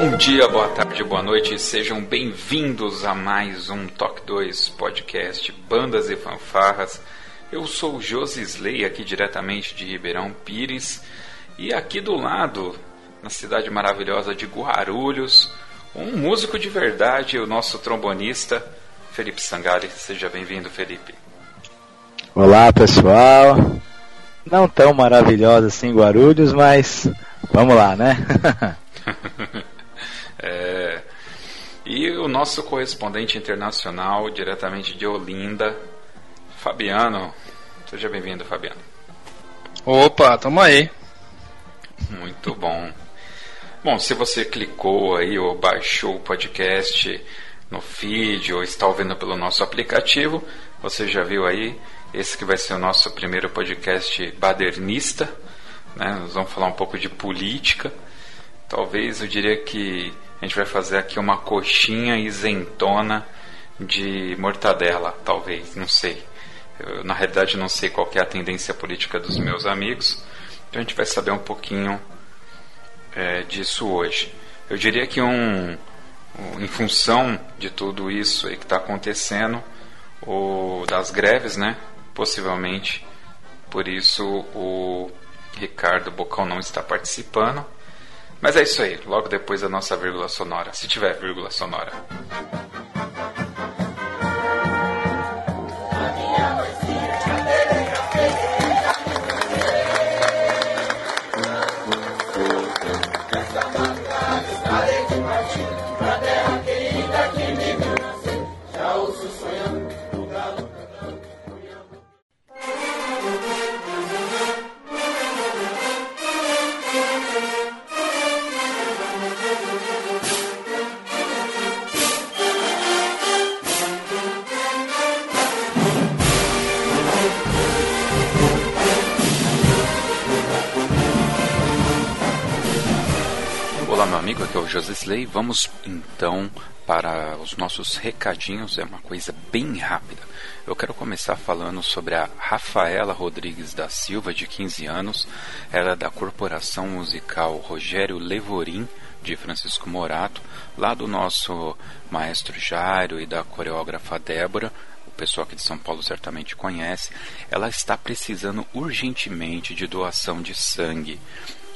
Bom dia, boa tarde, boa noite, sejam bem-vindos a mais um Talk 2 podcast Bandas e Fanfarras. Eu sou Josi Slay, aqui diretamente de Ribeirão Pires, e aqui do lado, na cidade maravilhosa de Guarulhos, um músico de verdade, o nosso trombonista Felipe Sangali. Seja bem-vindo, Felipe. Olá, pessoal. Não tão maravilhosa assim Guarulhos, mas vamos lá, né? É, e o nosso correspondente internacional, diretamente de Olinda, Fabiano. Seja bem-vindo, Fabiano. Opa, tamo aí. Muito bom. Bom, se você clicou aí ou baixou o podcast no feed ou está ouvindo pelo nosso aplicativo, você já viu aí esse que vai ser o nosso primeiro podcast badernista. Né? Nós vamos falar um pouco de política. Talvez eu diria que a gente vai fazer aqui uma coxinha isentona de mortadela, talvez, não sei. Eu, na realidade, não sei qual é a tendência política dos meus amigos, então a gente vai saber um pouquinho é, disso hoje. Eu diria que um, um, em função de tudo isso que está acontecendo, o, das greves, né? Possivelmente, por isso o Ricardo Bocal não está participando. Mas é isso aí, logo depois da nossa vírgula sonora, se tiver vírgula sonora. Vamos então para os nossos recadinhos. É uma coisa bem rápida. Eu quero começar falando sobre a Rafaela Rodrigues da Silva, de 15 anos. Ela é da Corporação Musical Rogério Levorim, de Francisco Morato, lá do nosso maestro Jairo e da coreógrafa Débora. O pessoal aqui de São Paulo certamente conhece. Ela está precisando urgentemente de doação de sangue,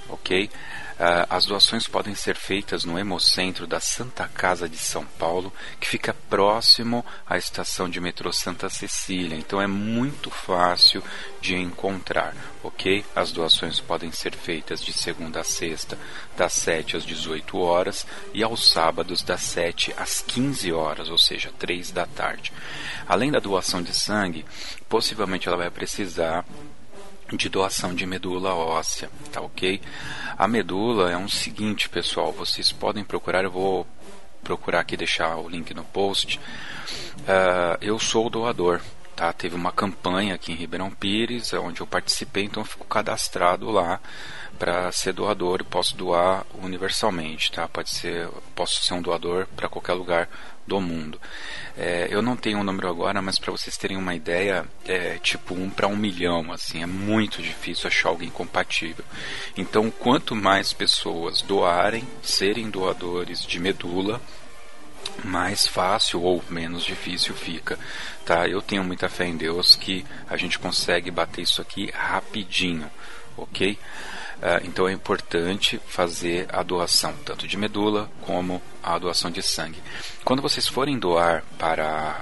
ok? Uh, as doações podem ser feitas no Hemocentro da Santa Casa de São Paulo, que fica próximo à estação de metrô Santa Cecília. Então é muito fácil de encontrar, ok? As doações podem ser feitas de segunda a sexta, das 7 às 18 horas, e aos sábados, das 7 às 15 horas, ou seja, 3 da tarde. Além da doação de sangue, possivelmente ela vai precisar de doação de medula óssea, tá ok? A medula é um seguinte, pessoal, vocês podem procurar, eu vou procurar aqui deixar o link no post. Uh, eu sou doador, tá? Teve uma campanha aqui em Ribeirão Pires, onde eu participei, então eu fico cadastrado lá para ser doador e posso doar universalmente, tá? Pode ser, posso ser um doador para qualquer lugar do mundo. É, eu não tenho um número agora, mas para vocês terem uma ideia, é tipo um para um milhão, assim, é muito difícil achar alguém compatível. Então, quanto mais pessoas doarem, serem doadores de medula, mais fácil ou menos difícil fica, tá? Eu tenho muita fé em Deus que a gente consegue bater isso aqui rapidinho, ok? Uh, então é importante fazer a doação tanto de medula como a doação de sangue. Quando vocês forem doar para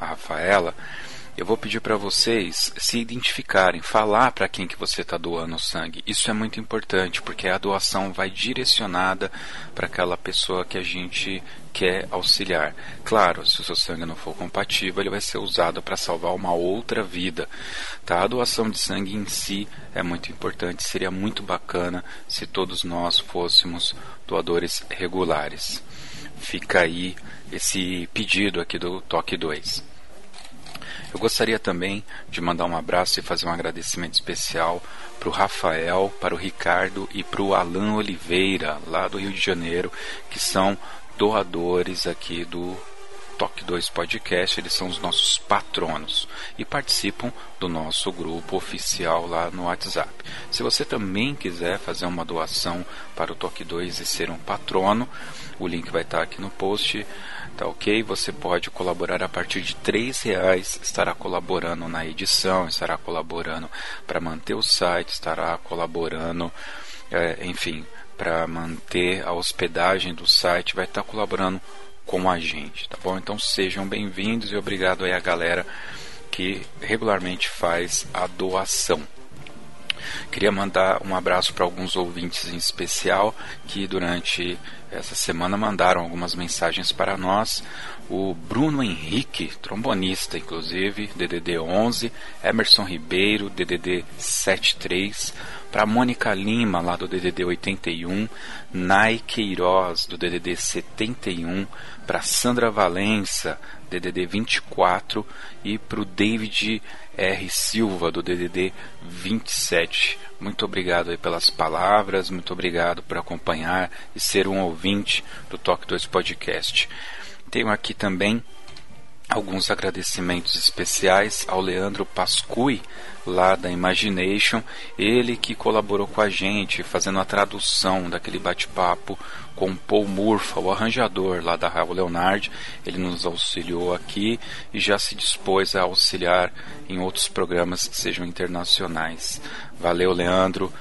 a Rafaela, eu vou pedir para vocês se identificarem, falar para quem que você está doando sangue. Isso é muito importante, porque a doação vai direcionada para aquela pessoa que a gente quer auxiliar. Claro, se o seu sangue não for compatível, ele vai ser usado para salvar uma outra vida. Tá? A doação de sangue em si é muito importante, seria muito bacana se todos nós fôssemos doadores regulares. Fica aí esse pedido aqui do Toque 2. Eu gostaria também de mandar um abraço e fazer um agradecimento especial para o Rafael, para o Ricardo e para o Alan Oliveira, lá do Rio de Janeiro, que são doadores aqui do Toque 2 Podcast, eles são os nossos patronos e participam do nosso grupo oficial lá no WhatsApp. Se você também quiser fazer uma doação para o Toque 2 e ser um patrono, o link vai estar aqui no post tá ok? Você pode colaborar a partir de três reais, estará colaborando na edição, estará colaborando para manter o site, estará colaborando, é, enfim, para manter a hospedagem do site, vai estar colaborando com a gente, tá bom? Então sejam bem-vindos e obrigado aí a galera que regularmente faz a doação. Queria mandar um abraço para alguns ouvintes em especial que durante essa semana mandaram algumas mensagens para nós. O Bruno Henrique, trombonista, inclusive, DDD 11, Emerson Ribeiro, DDD 73, para Mônica Lima, lá do DDD 81, Nai Queiroz, do DDD 71, para Sandra Valença, DDD 24, e para o David R. Silva, do DDD 27. Muito obrigado aí pelas palavras, muito obrigado por acompanhar e ser um ouvinte do Toque 2 Podcast. Tenho aqui também alguns agradecimentos especiais ao Leandro Pascui, lá da Imagination, ele que colaborou com a gente fazendo a tradução daquele bate-papo com Paul Murphy, o arranjador lá da Raul Leonard. Ele nos auxiliou aqui e já se dispôs a auxiliar em outros programas que sejam internacionais. Valeu, Leandro.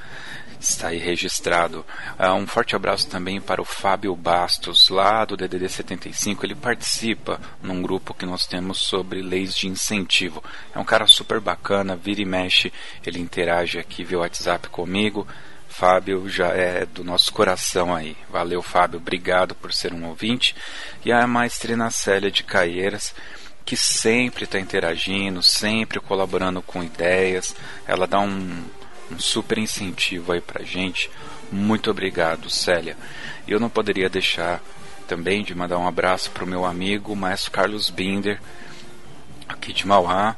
Está aí registrado. Uh, um forte abraço também para o Fábio Bastos, lá do DDD 75. Ele participa num grupo que nós temos sobre leis de incentivo. É um cara super bacana, vira e mexe, ele interage aqui via WhatsApp comigo. Fábio já é do nosso coração aí. Valeu, Fábio. Obrigado por ser um ouvinte. E a maestrina Célia de Caieiras, que sempre está interagindo, sempre colaborando com ideias. Ela dá um, um super incentivo aí pra gente. Muito obrigado, Célia. Eu não poderia deixar também de mandar um abraço para o meu amigo, Maestro Carlos Binder, aqui de Mauá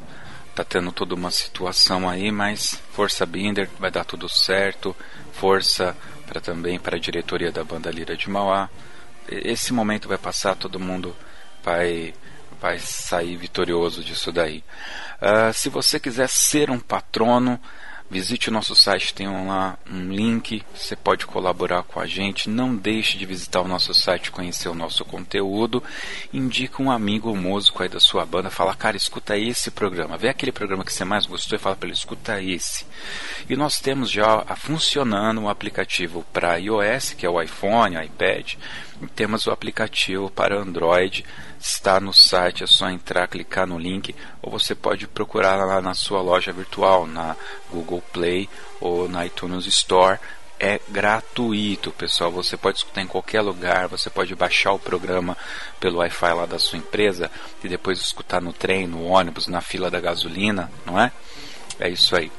tá tendo toda uma situação aí, mas força Binder, vai dar tudo certo. Força para também para a diretoria da banda Lira de Mauá. Esse momento vai passar, todo mundo vai vai sair vitorioso disso daí. Uh, se você quiser ser um patrono, Visite o nosso site, tem lá um link, você pode colaborar com a gente. Não deixe de visitar o nosso site, conhecer o nosso conteúdo. Indica um amigo músico aí da sua banda, fala, cara, escuta esse programa. Vê aquele programa que você mais gostou e fala para ele, escuta esse. E nós temos já funcionando um aplicativo para iOS, que é o iPhone, iPad, e temos o aplicativo para Android está no site, é só entrar, clicar no link, ou você pode procurar lá na sua loja virtual, na Google Play ou na iTunes Store. É gratuito, pessoal. Você pode escutar em qualquer lugar. Você pode baixar o programa pelo Wi-Fi lá da sua empresa e depois escutar no trem, no ônibus, na fila da gasolina, não é? É isso aí.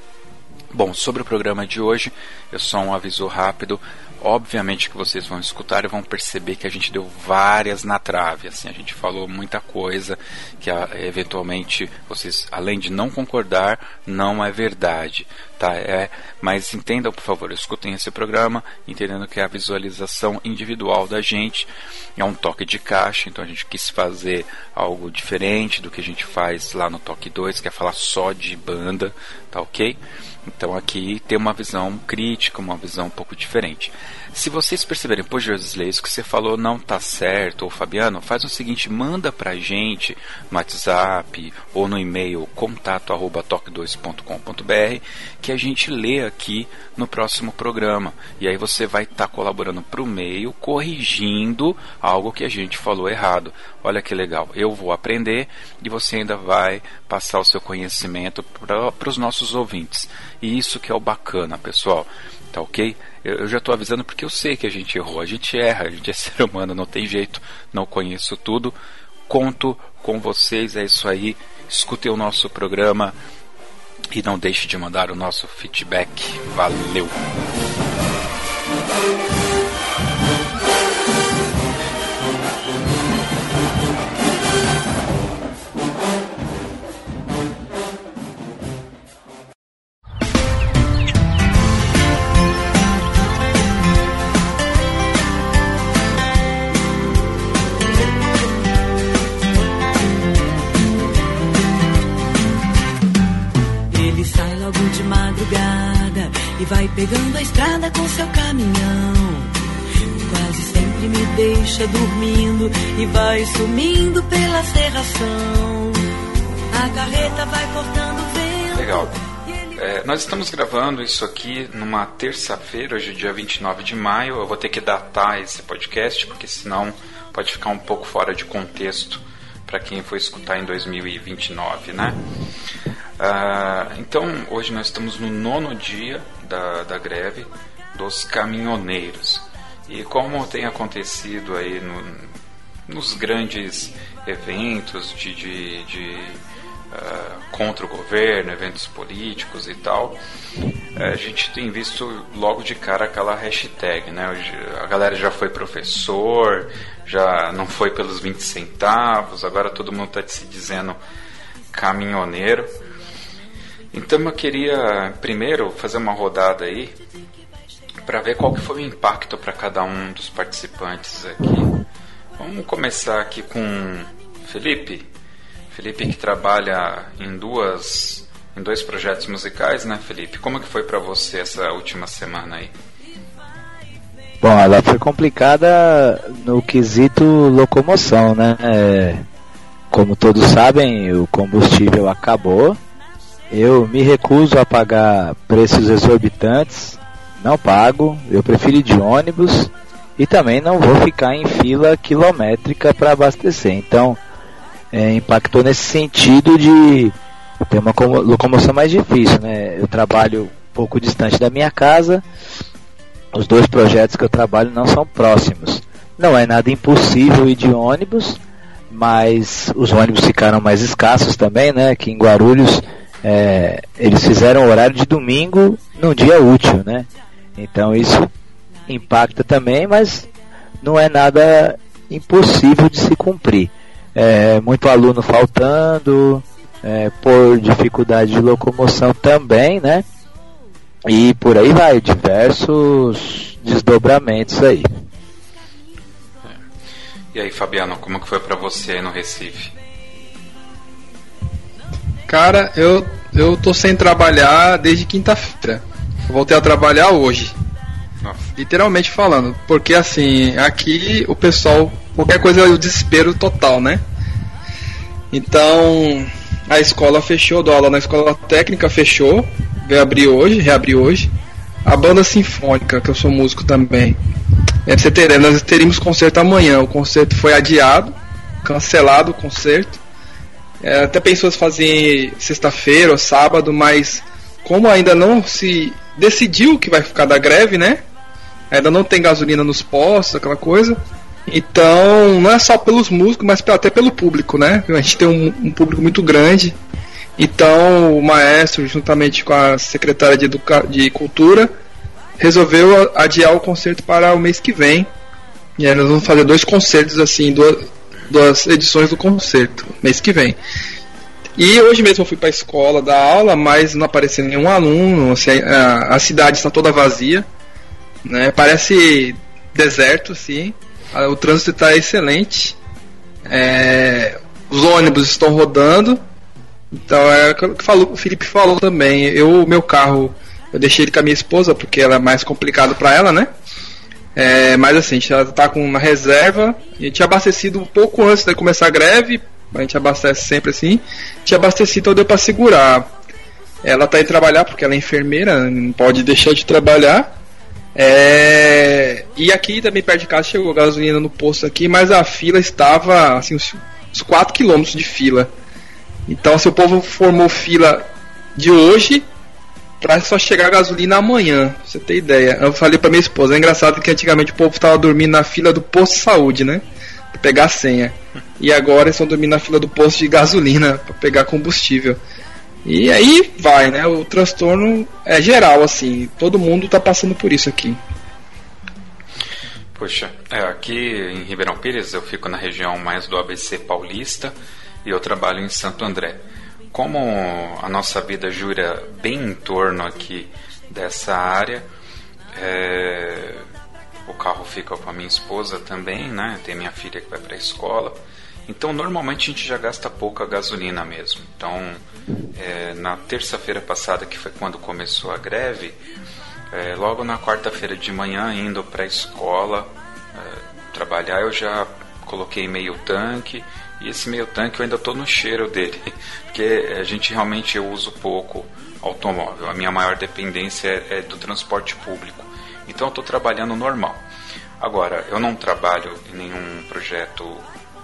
Bom, sobre o programa de hoje, eu só um aviso rápido. Obviamente que vocês vão escutar e vão perceber que a gente deu várias na trave. Assim, a gente falou muita coisa que eventualmente vocês, além de não concordar, não é verdade. Tá? É, mas entendam, por favor, escutem esse programa, entendendo que a visualização individual da gente é um toque de caixa, então a gente quis fazer algo diferente do que a gente faz lá no Toque 2, que é falar só de banda, tá ok? Então aqui tem uma visão crítica, uma visão um pouco diferente. Se vocês perceberem, pô, Josley, isso que você falou não tá certo, ou Fabiano, faz o seguinte, manda pra gente no WhatsApp ou no e-mail contato@toque2.com.br que a gente lê aqui no próximo programa. E aí você vai estar tá colaborando pro meio, corrigindo algo que a gente falou errado. Olha que legal. Eu vou aprender e você ainda vai passar o seu conhecimento para os nossos ouvintes. E isso que é o bacana, pessoal. Tá ok? Eu, eu já estou avisando porque eu sei que a gente errou. A gente erra, a gente é ser humano, não tem jeito. Não conheço tudo. Conto com vocês, é isso aí. Escutem o nosso programa e não deixe de mandar o nosso feedback. Valeu! Deixa dormindo e vai sumindo pela serração. A carreta vai cortando o vento. Legal. É, nós estamos gravando isso aqui numa terça-feira, hoje é dia 29 de maio. Eu vou ter que datar esse podcast, porque senão pode ficar um pouco fora de contexto para quem for escutar em 2029, né? Uh, então, hoje nós estamos no nono dia da, da greve dos caminhoneiros. E como tem acontecido aí no, nos grandes eventos de, de, de uh, contra o governo, eventos políticos e tal, a gente tem visto logo de cara aquela hashtag, né? A galera já foi professor, já não foi pelos 20 centavos, agora todo mundo está se dizendo caminhoneiro. Então eu queria primeiro fazer uma rodada aí para ver qual que foi o impacto para cada um dos participantes aqui. Vamos começar aqui com Felipe. Felipe que trabalha em duas em dois projetos musicais, né, Felipe? Como que foi para você essa última semana aí? Bom, ela foi complicada no quesito locomoção, né? É, como todos sabem, o combustível acabou eu me recuso a pagar preços exorbitantes, não pago, eu prefiro ir de ônibus e também não vou ficar em fila quilométrica para abastecer. Então, é, impactou nesse sentido de ter uma locomoção mais difícil, né? Eu trabalho um pouco distante da minha casa, os dois projetos que eu trabalho não são próximos. Não é nada impossível ir de ônibus, mas os ônibus ficaram mais escassos também, né? Aqui em Guarulhos é, eles fizeram horário de domingo num dia útil, né? Então isso impacta também, mas não é nada impossível de se cumprir. É, muito aluno faltando, é, por dificuldade de locomoção também, né? E por aí vai, diversos desdobramentos aí. E aí, Fabiano, como que foi para você aí no Recife? Cara, eu, eu tô sem trabalhar desde quinta-feira. Voltei a trabalhar hoje. Nossa. Literalmente falando. Porque assim, aqui o pessoal, qualquer coisa é o desespero total, né? Então, a escola fechou, dou aula na escola técnica, fechou. Veio abrir hoje, reabrir hoje. A banda sinfônica, que eu sou músico também. É, você ter, nós teríamos concerto amanhã. O concerto foi adiado, cancelado o concerto. É, até pensou em fazer sexta-feira ou sábado, mas como ainda não se decidiu que vai ficar da greve, né? Ainda não tem gasolina nos postos, aquela coisa. Então, não é só pelos músicos, mas até pelo público, né? A gente tem um, um público muito grande. Então, o maestro, juntamente com a secretária de, Educa de Cultura, resolveu adiar o concerto para o mês que vem. E aí nós vamos fazer dois concertos assim, duas, das edições do concerto, mês que vem. E hoje mesmo eu fui para a escola dar aula, mas não apareceu nenhum aluno, assim, a, a, cidade está toda vazia, né? Parece deserto, assim. O trânsito está excelente. É, os ônibus estão rodando, Então é o que falou, o Felipe falou também. Eu, meu carro, eu deixei ele com a minha esposa porque ela é mais complicado para ela, né? É, mas assim, a gente tá com uma reserva. A gente tinha abastecido um pouco antes de começar a greve. A gente abastece sempre assim. Tinha abastecido, então deu para segurar. Ela tá indo trabalhar porque ela é enfermeira, não pode deixar de trabalhar. É... E aqui também perto de casa chegou gasolina no posto aqui, mas a fila estava assim, uns, uns 4 km de fila. Então se o povo formou fila de hoje para só chegar a gasolina amanhã, pra você ter ideia. Eu falei para minha esposa, é engraçado que antigamente o povo estava dormindo na fila do posto de saúde, né? Pegar a senha. E agora eles estão dormindo na fila do posto de gasolina para pegar combustível. E aí vai, né? O transtorno é geral, assim. Todo mundo tá passando por isso aqui. Poxa, é, aqui em Ribeirão Pires eu fico na região mais do ABC paulista e eu trabalho em Santo André. Como a nossa vida jura bem em torno aqui dessa área, é, o carro fica com a minha esposa também, né? Tem minha filha que vai para a escola. Então, normalmente a gente já gasta pouca gasolina mesmo. Então, é, na terça-feira passada, que foi quando começou a greve, é, logo na quarta-feira de manhã, indo para a escola é, trabalhar, eu já coloquei meio tanque. E esse meio tanque eu ainda estou no cheiro dele, porque a gente realmente eu uso pouco automóvel. A minha maior dependência é, é do transporte público. Então eu estou trabalhando normal. Agora, eu não trabalho em nenhum projeto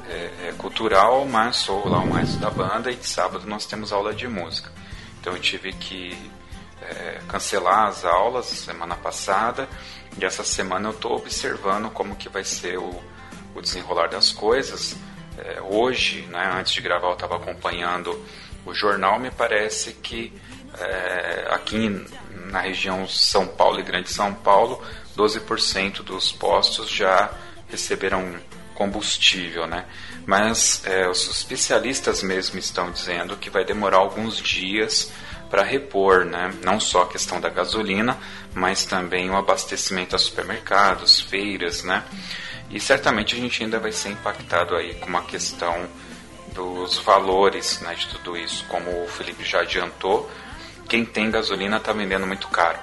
é, é, cultural, mas sou lá o maestro da banda e de sábado nós temos aula de música. Então eu tive que é, cancelar as aulas semana passada e essa semana eu estou observando como que vai ser o, o desenrolar das coisas. É, hoje, né, antes de gravar, eu estava acompanhando o jornal. Me parece que é, aqui na região São Paulo e Grande São Paulo, 12% dos postos já receberam combustível, né? Mas é, os especialistas mesmo estão dizendo que vai demorar alguns dias para repor, né? Não só a questão da gasolina, mas também o abastecimento a supermercados, feiras, né? E certamente a gente ainda vai ser impactado aí com uma questão dos valores né, de tudo isso. Como o Felipe já adiantou, quem tem gasolina está vendendo muito caro.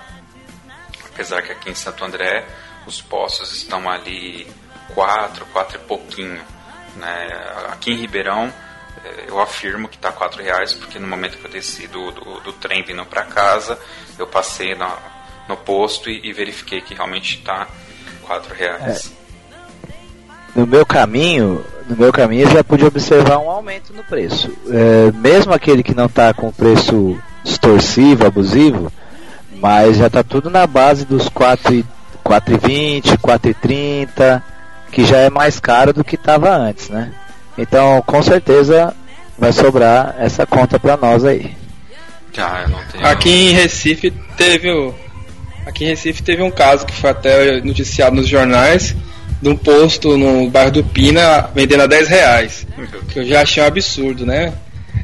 Apesar que aqui em Santo André os postos estão ali 4, 4 e pouquinho. Né? Aqui em Ribeirão eh, eu afirmo que está quatro reais porque no momento que eu desci do, do, do trem vindo para casa eu passei no, no posto e, e, verifiquei que realmente está quatro reais. É. No meu caminho, no meu caminho eu já pude observar um aumento no preço. É, mesmo aquele que não está com preço extorsivo, abusivo, mas já está tudo na base dos 4,20, 4,30 que já é mais caro do que estava antes, né? Então, com certeza vai sobrar essa conta para nós aí. Ah, tenho... Aqui em Recife teve o... aqui em Recife teve um caso que foi até noticiado nos jornais de um posto no bairro do Pina vendendo a 10 reais. Que eu já achei um absurdo, né?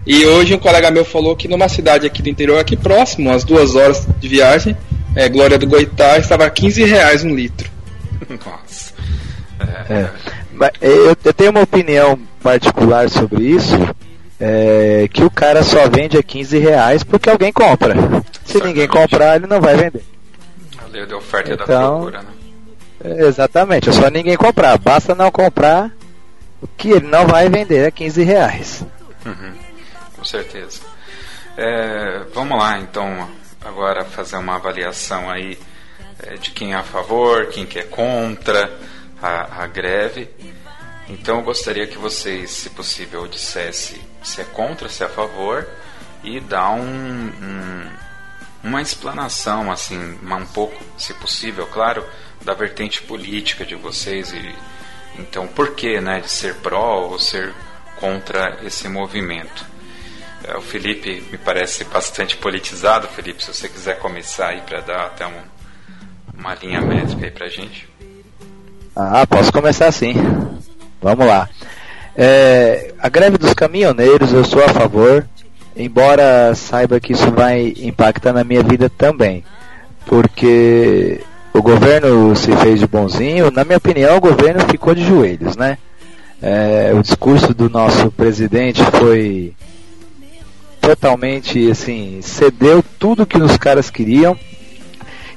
E hoje um colega meu falou que numa cidade aqui do interior, aqui próximo, umas duas horas de viagem, é, Glória do Goitá, estava a 15 reais um litro. Nossa. É. Eu, eu, tenho uma opinião particular sobre isso. É, que o cara só vende a 15 reais porque alguém compra. Se ninguém comprar, ele não vai vender. A lei da oferta então, e da procura, né? Exatamente, é só ninguém comprar. Basta não comprar o que ele não vai vender a 15 reais. Uhum, com certeza. É, vamos lá, então, agora fazer uma avaliação aí é, de quem é a favor, quem que é contra a, a greve. Então eu gostaria que vocês, se possível, dissesse se é contra, se é a favor e dar um, um, uma explanação, assim, um pouco, se possível, claro, da vertente política de vocês e então por que, né, de ser pró ou ser contra esse movimento. É, o Felipe me parece bastante politizado, Felipe, se você quiser começar aí para dar até um, uma linha métrica aí pra gente. Ah, posso começar sim. Vamos lá. É, a greve dos caminhoneiros eu sou a favor, embora saiba que isso vai impactar na minha vida também, porque o governo se fez de bonzinho. Na minha opinião, o governo ficou de joelhos, né? É, o discurso do nosso presidente foi totalmente assim, cedeu tudo que os caras queriam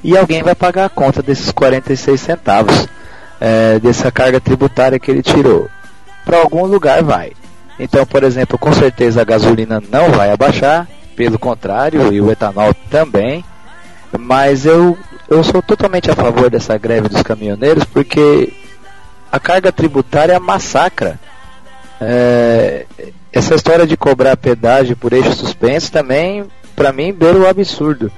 e alguém vai pagar a conta desses 46 centavos é, dessa carga tributária que ele tirou. Para algum lugar vai. Então, por exemplo, com certeza a gasolina não vai abaixar, pelo contrário, e o etanol também. Mas eu, eu sou totalmente a favor dessa greve dos caminhoneiros porque a carga tributária massacra. É, essa história de cobrar pedágio por eixo suspenso também, para mim, beira o absurdo.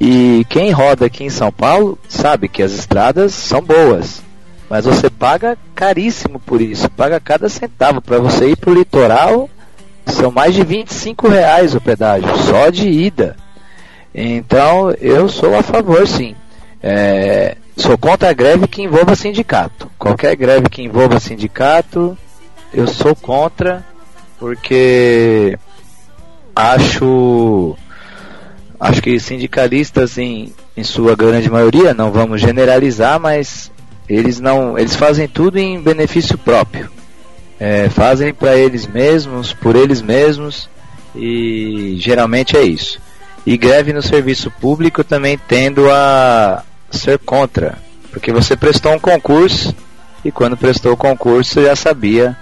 E quem roda aqui em São Paulo sabe que as estradas são boas, mas você paga caríssimo por isso, paga cada centavo para você ir para o litoral. São mais de 25 reais o pedágio, só de ida. Então eu sou a favor, sim. É, sou contra a greve que envolva sindicato. Qualquer greve que envolva sindicato, eu sou contra, porque acho acho que sindicalistas em, em sua grande maioria, não vamos generalizar, mas eles não eles fazem tudo em benefício próprio. É, fazem para eles mesmos, por eles mesmos e geralmente é isso. E greve no serviço público também tendo a ser contra, porque você prestou um concurso e quando prestou o concurso já sabia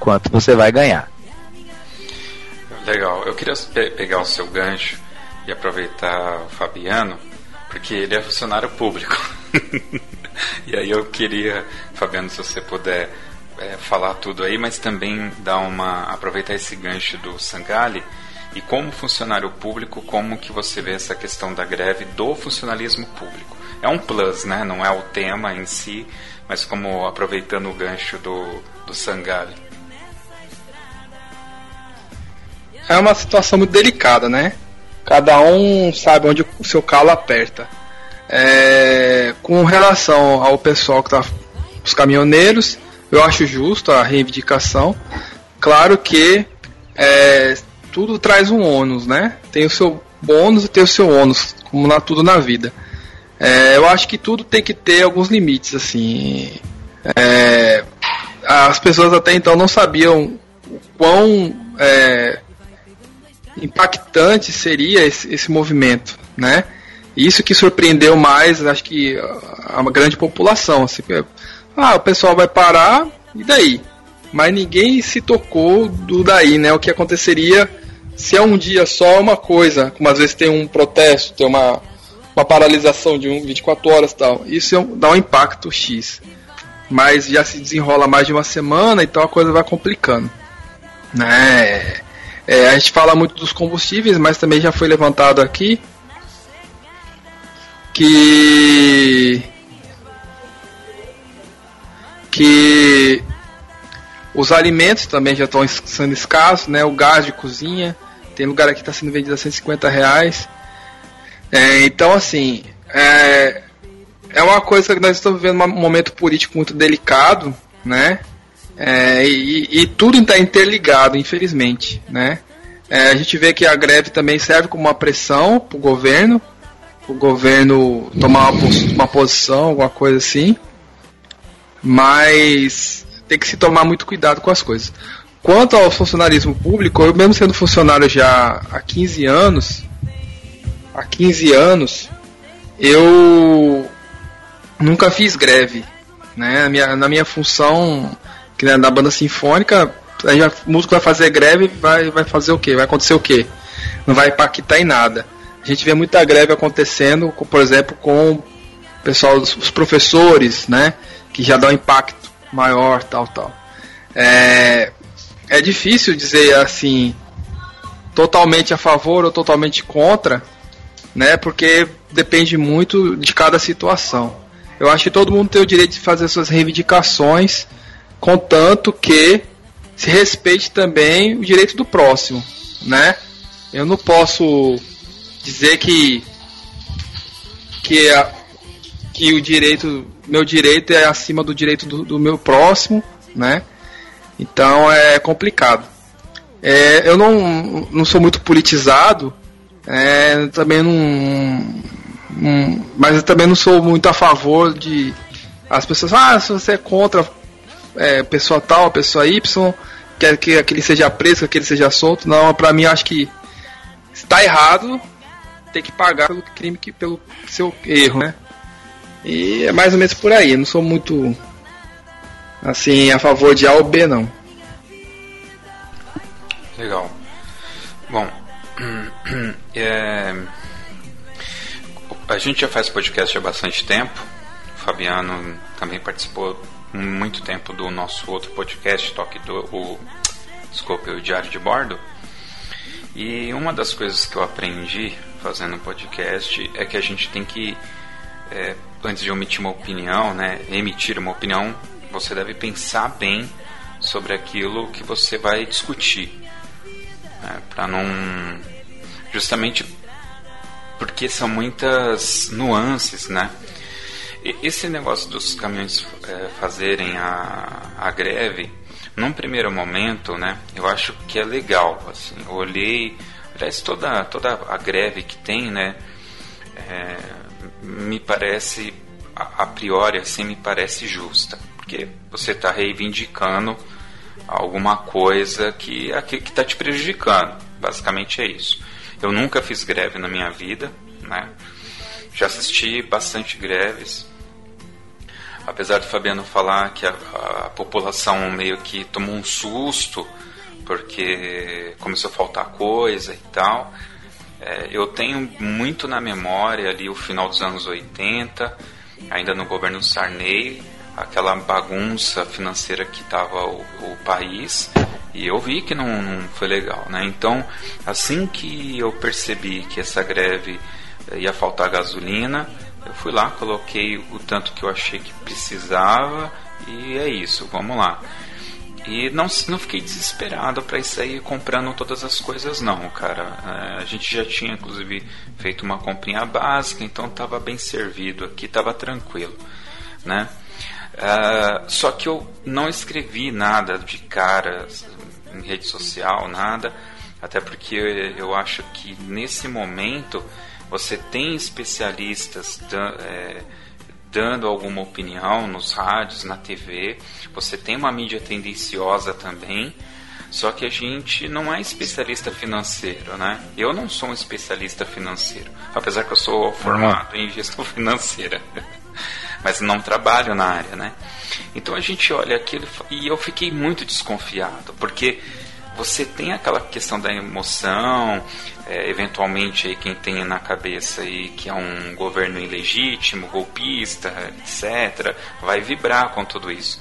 quanto você vai ganhar. Legal. Eu queria pe pegar o seu gancho e aproveitar o Fabiano, porque ele é funcionário público. e aí eu queria, Fabiano, se você puder é, falar tudo aí, mas também dar uma aproveitar esse gancho do Sangali e como funcionário público, como que você vê essa questão da greve do funcionalismo público? É um plus, né? Não é o tema em si, mas como aproveitando o gancho do, do Sangali. É uma situação muito delicada, né? Cada um sabe onde o seu calo aperta. É, com relação ao pessoal que tá os caminhoneiros, eu acho justo a reivindicação. Claro que é, tudo traz um ônus, né? Tem o seu bônus e tem o seu ônus, como na, tudo na vida. É, eu acho que tudo tem que ter alguns limites, assim. É, as pessoas até então não sabiam o quão é, impactante seria esse, esse movimento, né? Isso que surpreendeu mais, acho que a, a grande população. Assim, ah, o pessoal vai parar, e daí? Mas ninguém se tocou do daí, né? O que aconteceria se é um dia só uma coisa, como às vezes tem um protesto, tem uma, uma paralisação de um, 24 horas tal, isso é dá um impacto X. Mas já se desenrola mais de uma semana, então a coisa vai complicando. Né? É, a gente fala muito dos combustíveis, mas também já foi levantado aqui que que os alimentos também já estão sendo escassos, né? O gás de cozinha, tem lugar aqui que está sendo vendido a 150 reais. É, então, assim, é, é uma coisa que nós estamos vivendo um momento político muito delicado, né? É, e, e, tudo está interligado, infelizmente, né? É, a gente vê que a greve também serve como uma pressão para o governo, o governo tomar uma, uma posição, alguma coisa assim. Mas tem que se tomar muito cuidado com as coisas. Quanto ao funcionarismo público, eu mesmo sendo funcionário já há 15 anos, há 15 anos, eu nunca fiz greve. Né? Na, minha, na minha função, que na banda sinfônica, a gente, o músico vai fazer greve, vai, vai fazer o quê? Vai acontecer o quê? Não vai impactar em nada. A gente vê muita greve acontecendo, por exemplo, com pessoal, os professores, né? Que já dá um impacto maior, tal, tal. É, é difícil dizer assim totalmente a favor ou totalmente contra, né? Porque depende muito de cada situação. Eu acho que todo mundo tem o direito de fazer suas reivindicações, contanto que se respeite também o direito do próximo, né? Eu não posso dizer que que a, que o direito meu direito é acima do direito do, do meu próximo, né? Então é complicado. É, eu não, não sou muito politizado, é, também não, não, Mas eu também não sou muito a favor de. As pessoas, ah, se você é contra é, pessoa tal, pessoa Y, quer que aquele seja preso, que aquele seja solto. Não, pra mim acho que está errado, tem que pagar pelo crime que pelo seu erro, né? E é mais ou menos por aí. Eu não sou muito assim a favor de A ou B não. Legal. Bom, é, a gente já faz podcast há bastante tempo. O Fabiano também participou muito tempo do nosso outro podcast, Toque do o, desculpe, o Diário de Bordo. E uma das coisas que eu aprendi fazendo podcast é que a gente tem que, é, antes de emitir uma opinião, né, emitir uma opinião, você deve pensar bem sobre aquilo que você vai discutir, né, para não, justamente porque são muitas nuances, né? Esse negócio dos caminhões é, fazerem a, a greve, num primeiro momento, né, eu acho que é legal. Assim, eu olhei, aliás, toda, toda a greve que tem, né, é, me parece, a, a, priori, assim, me parece justa. Porque você está reivindicando alguma coisa que está te prejudicando. Basicamente é isso. Eu nunca fiz greve na minha vida, né? Já assisti bastante greves apesar do Fabiano falar que a, a população meio que tomou um susto porque começou a faltar coisa e tal. É, eu tenho muito na memória ali o final dos anos 80, ainda no governo Sarney, aquela bagunça financeira que estava o, o, país, e eu vi que não, não foi legal. Né? Então, assim que eu percebi que essa greve ia faltar gasolina, eu fui lá, coloquei o tanto que eu achei que precisava e é isso, vamos lá. E não, não fiquei desesperado para ir sair comprando todas as coisas, não, cara. É, a gente já tinha, inclusive, feito uma comprinha básica, então estava bem servido aqui, estava tranquilo, né? Uh, só que eu não escrevi nada de cara em rede social, nada, até porque eu acho que nesse momento você tem especialistas é, dando alguma opinião nos rádios, na TV, você tem uma mídia tendenciosa também. Só que a gente não é especialista financeiro, né? Eu não sou um especialista financeiro, apesar que eu sou formado em gestão financeira, mas não trabalho na área, né? Então a gente olha aquilo e eu fiquei muito desconfiado, porque você tem aquela questão da emoção, é, eventualmente aí quem tem na cabeça aí que é um governo ilegítimo, golpista, etc, vai vibrar com tudo isso.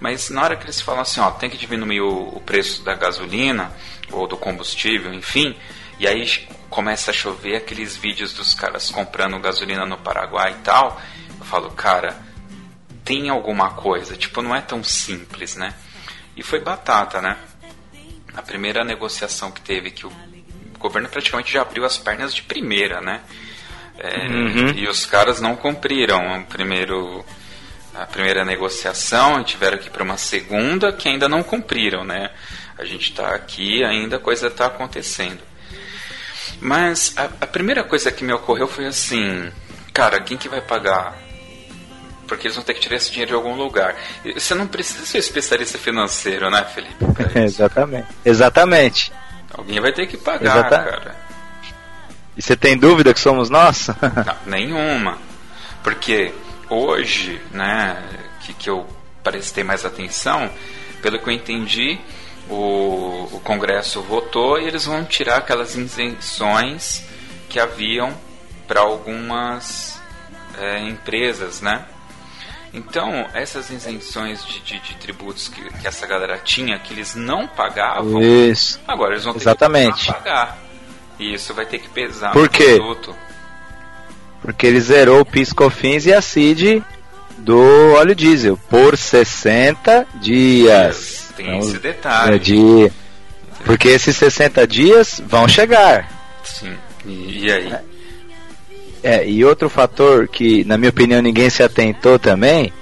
Mas na hora que eles falam assim, ó, tem que diminuir o, o preço da gasolina ou do combustível, enfim, e aí começa a chover aqueles vídeos dos caras comprando gasolina no Paraguai e tal, eu falo, cara, tem alguma coisa, tipo, não é tão simples, né? E foi batata, né? A primeira negociação que teve, que o governo praticamente já abriu as pernas de primeira, né? É, uhum. E os caras não cumpriram o primeiro, a primeira negociação e tiveram que ir para uma segunda que ainda não cumpriram, né? A gente está aqui ainda a coisa está acontecendo. Mas a, a primeira coisa que me ocorreu foi assim, cara, quem que vai pagar porque eles vão ter que tirar esse dinheiro de algum lugar. Você não precisa ser especialista financeiro, né, Felipe? Exatamente. Exatamente. Alguém vai ter que pagar, Exatamente. cara. E você tem dúvida que somos nós? não, nenhuma. Porque hoje, né, que, que eu prestei mais atenção, pelo que eu entendi, o, o Congresso votou e eles vão tirar aquelas isenções que haviam para algumas é, empresas, né? Então, essas isenções de, de, de tributos que, que, essa galera tinha, que eles não pagavam, isso. agora eles vão ter Exatamente. que pagar. E isso vai ter que pesar Por quê? Produto. Porque ele zerou o PiscoFins e a CID do óleo diesel por 60 dias. Tem então, esse detalhe. É de... Porque esses 60 dias vão chegar. Sim. E, e aí? É. E outro fator que, na minha opinião, ninguém se atentou também,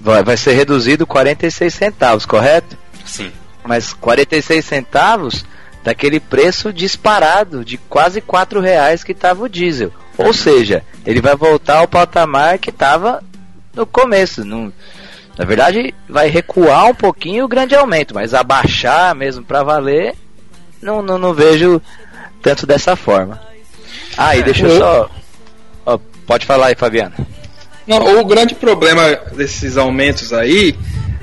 vai, vai ser reduzido 46 centavos, correto? Sim. Mas 46 centavos daquele preço disparado de quase 4 reais que estava o diesel. Ou seja, ele vai voltar ao patamar que estava no começo. Não, na verdade, vai recuar um pouquinho o grande aumento, mas abaixar mesmo para valer, não, não, não vejo tanto dessa forma. Ah, e deixa eu só. Oh, pode falar aí, Fabiano. Não, o grande problema desses aumentos aí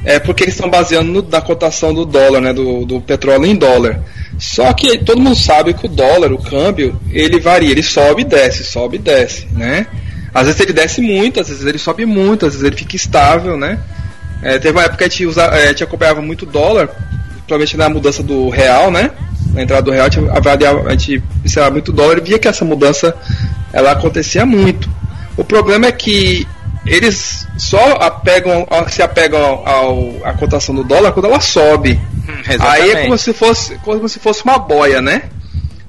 é porque eles estão baseando no, na cotação do dólar, né, do, do petróleo em dólar. Só que todo mundo sabe que o dólar, o câmbio, ele varia, ele sobe e desce, sobe e desce, né? Às vezes ele desce muito, às vezes ele sobe muito, às vezes ele fica estável, né? É, teve uma época que a gente, usa, é, a gente acompanhava muito dólar, provavelmente na mudança do real, né? Na entrada do real, a gente, avaliava, a gente muito dólar e via que essa mudança ela acontecia muito. O problema é que eles só apegam, se apegam ao, à cotação do dólar quando ela sobe. Hum, Aí é como se fosse como se fosse uma boia, né?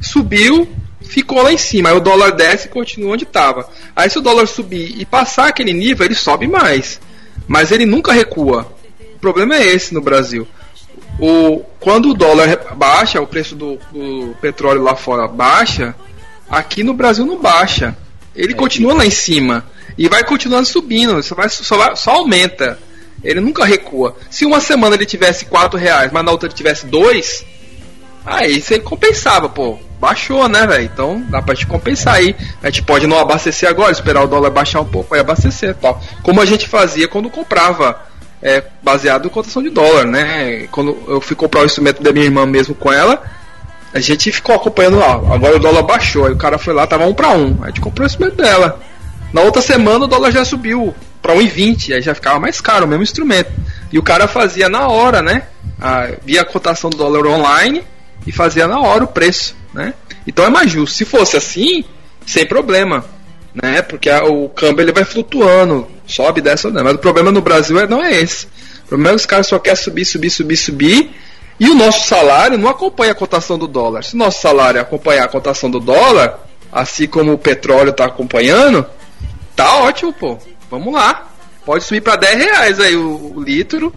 Subiu, ficou lá em cima. Aí o dólar desce e continua onde estava. Aí se o dólar subir e passar aquele nível, ele sobe mais. Mas ele nunca recua. O problema é esse no Brasil. O, quando o dólar baixa, o preço do, do petróleo lá fora baixa, aqui no Brasil não baixa. Ele é, continua lá em cima. E vai continuando subindo, só, vai, só, vai, só aumenta. Ele nunca recua. Se uma semana ele tivesse 4 reais, mas na outra ele tivesse 2, aí você compensava, pô. Baixou, né, velho? Então dá pra te compensar aí. A gente pode não abastecer agora, esperar o dólar baixar um pouco e abastecer tal. Como a gente fazia quando comprava é, baseado em cotação de dólar, né? Quando eu fui comprar o instrumento da minha irmã mesmo com ela, a gente ficou acompanhando lá. Agora o dólar baixou, aí o cara foi lá, tava um para um. A gente comprou o instrumento dela. Na outra semana o dólar já subiu para 1,20, aí já ficava mais caro o mesmo instrumento. E o cara fazia na hora, né? A, via a cotação do dólar online e fazia na hora o preço, né? Então é mais justo. Se fosse assim, sem problema, né? Porque a, o câmbio ele vai flutuando, sobe, desce, não. Mas o problema no Brasil é, não é esse. O problema é que os caras só querem subir, subir, subir, subir. E o nosso salário não acompanha a cotação do dólar. Se o nosso salário acompanhar a cotação do dólar, assim como o petróleo está acompanhando, Tá ótimo, pô. Vamos lá. Pode subir para 10 reais aí o, o, litro.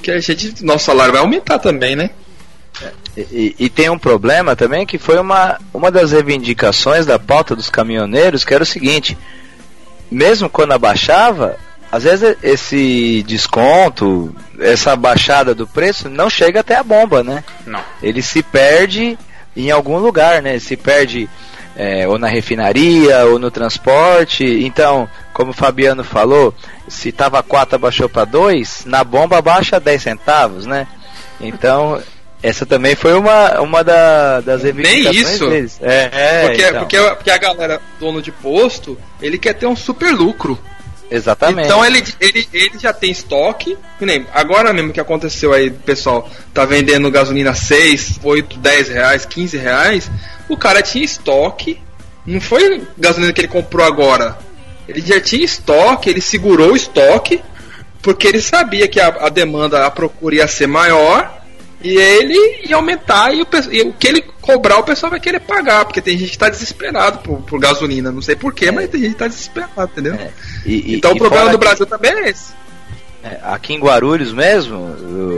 Que a gente. Nosso salário vai aumentar também, né? E, e, tem um problema também que foi uma, uma das reivindicações da pauta dos caminhoneiros, que era o seguinte: mesmo quando abaixava, às vezes esse desconto, essa baixada do preço não chega até a bomba, né? Não. Ele se perde em algum lugar, né? Se perde é, ou na refinaria, ou no transporte. Então, como o Fabiano falou, se estava 4 abaixou para 2, na bomba baixa 10 centavos, né? Então, essa também foi uma, uma da, das reivindicações Nem isso. Deles. É, é, porque, então. porque, porque a galera, dono de posto, ele quer ter um super lucro. Exatamente. Então ele, ele, ele já tem estoque. Nem, agora mesmo que aconteceu aí, pessoal, tá vendendo gasolina 6, 8, 10 reais, 15 reais. O cara tinha estoque. Não foi gasolina que ele comprou agora. Ele já tinha estoque, ele segurou o estoque, porque ele sabia que a, a demanda, a procura ia ser maior. E ele ia aumentar e o, e o, que ele cobrar o pessoal vai querer pagar, porque tem gente que está desesperado por, por, gasolina, não sei porquê, é. mas tem gente que está desesperado, entendeu? É. E, então e, o problema do Brasil também é esse. É, aqui em Guarulhos mesmo,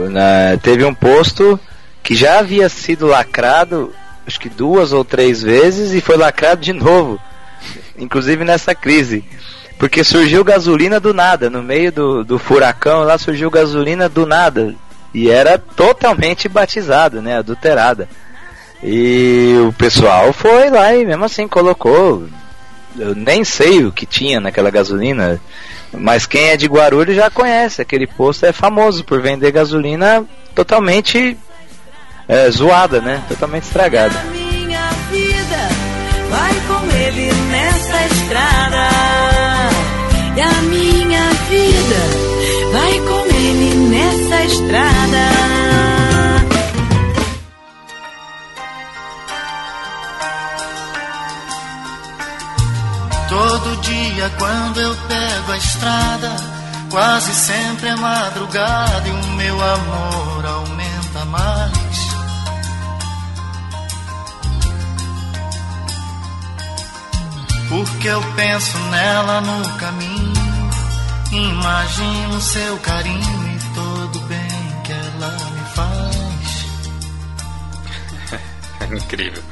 na, teve um posto que já havia sido lacrado acho que duas ou três vezes e foi lacrado de novo, inclusive nessa crise. Porque surgiu gasolina do nada, no meio do, do furacão lá surgiu gasolina do nada. E era totalmente batizada, né? Adulterada. E o pessoal foi lá e mesmo assim colocou. Eu nem sei o que tinha naquela gasolina. Mas quem é de Guarulhos já conhece. Aquele posto é famoso por vender gasolina totalmente é, zoada, né? Totalmente estragada. Minha vida vai com ele nessa estrada. Nessa estrada. Todo dia quando eu pego a estrada, quase sempre é madrugada e o meu amor aumenta mais. Porque eu penso nela no caminho, imagino seu carinho incrível.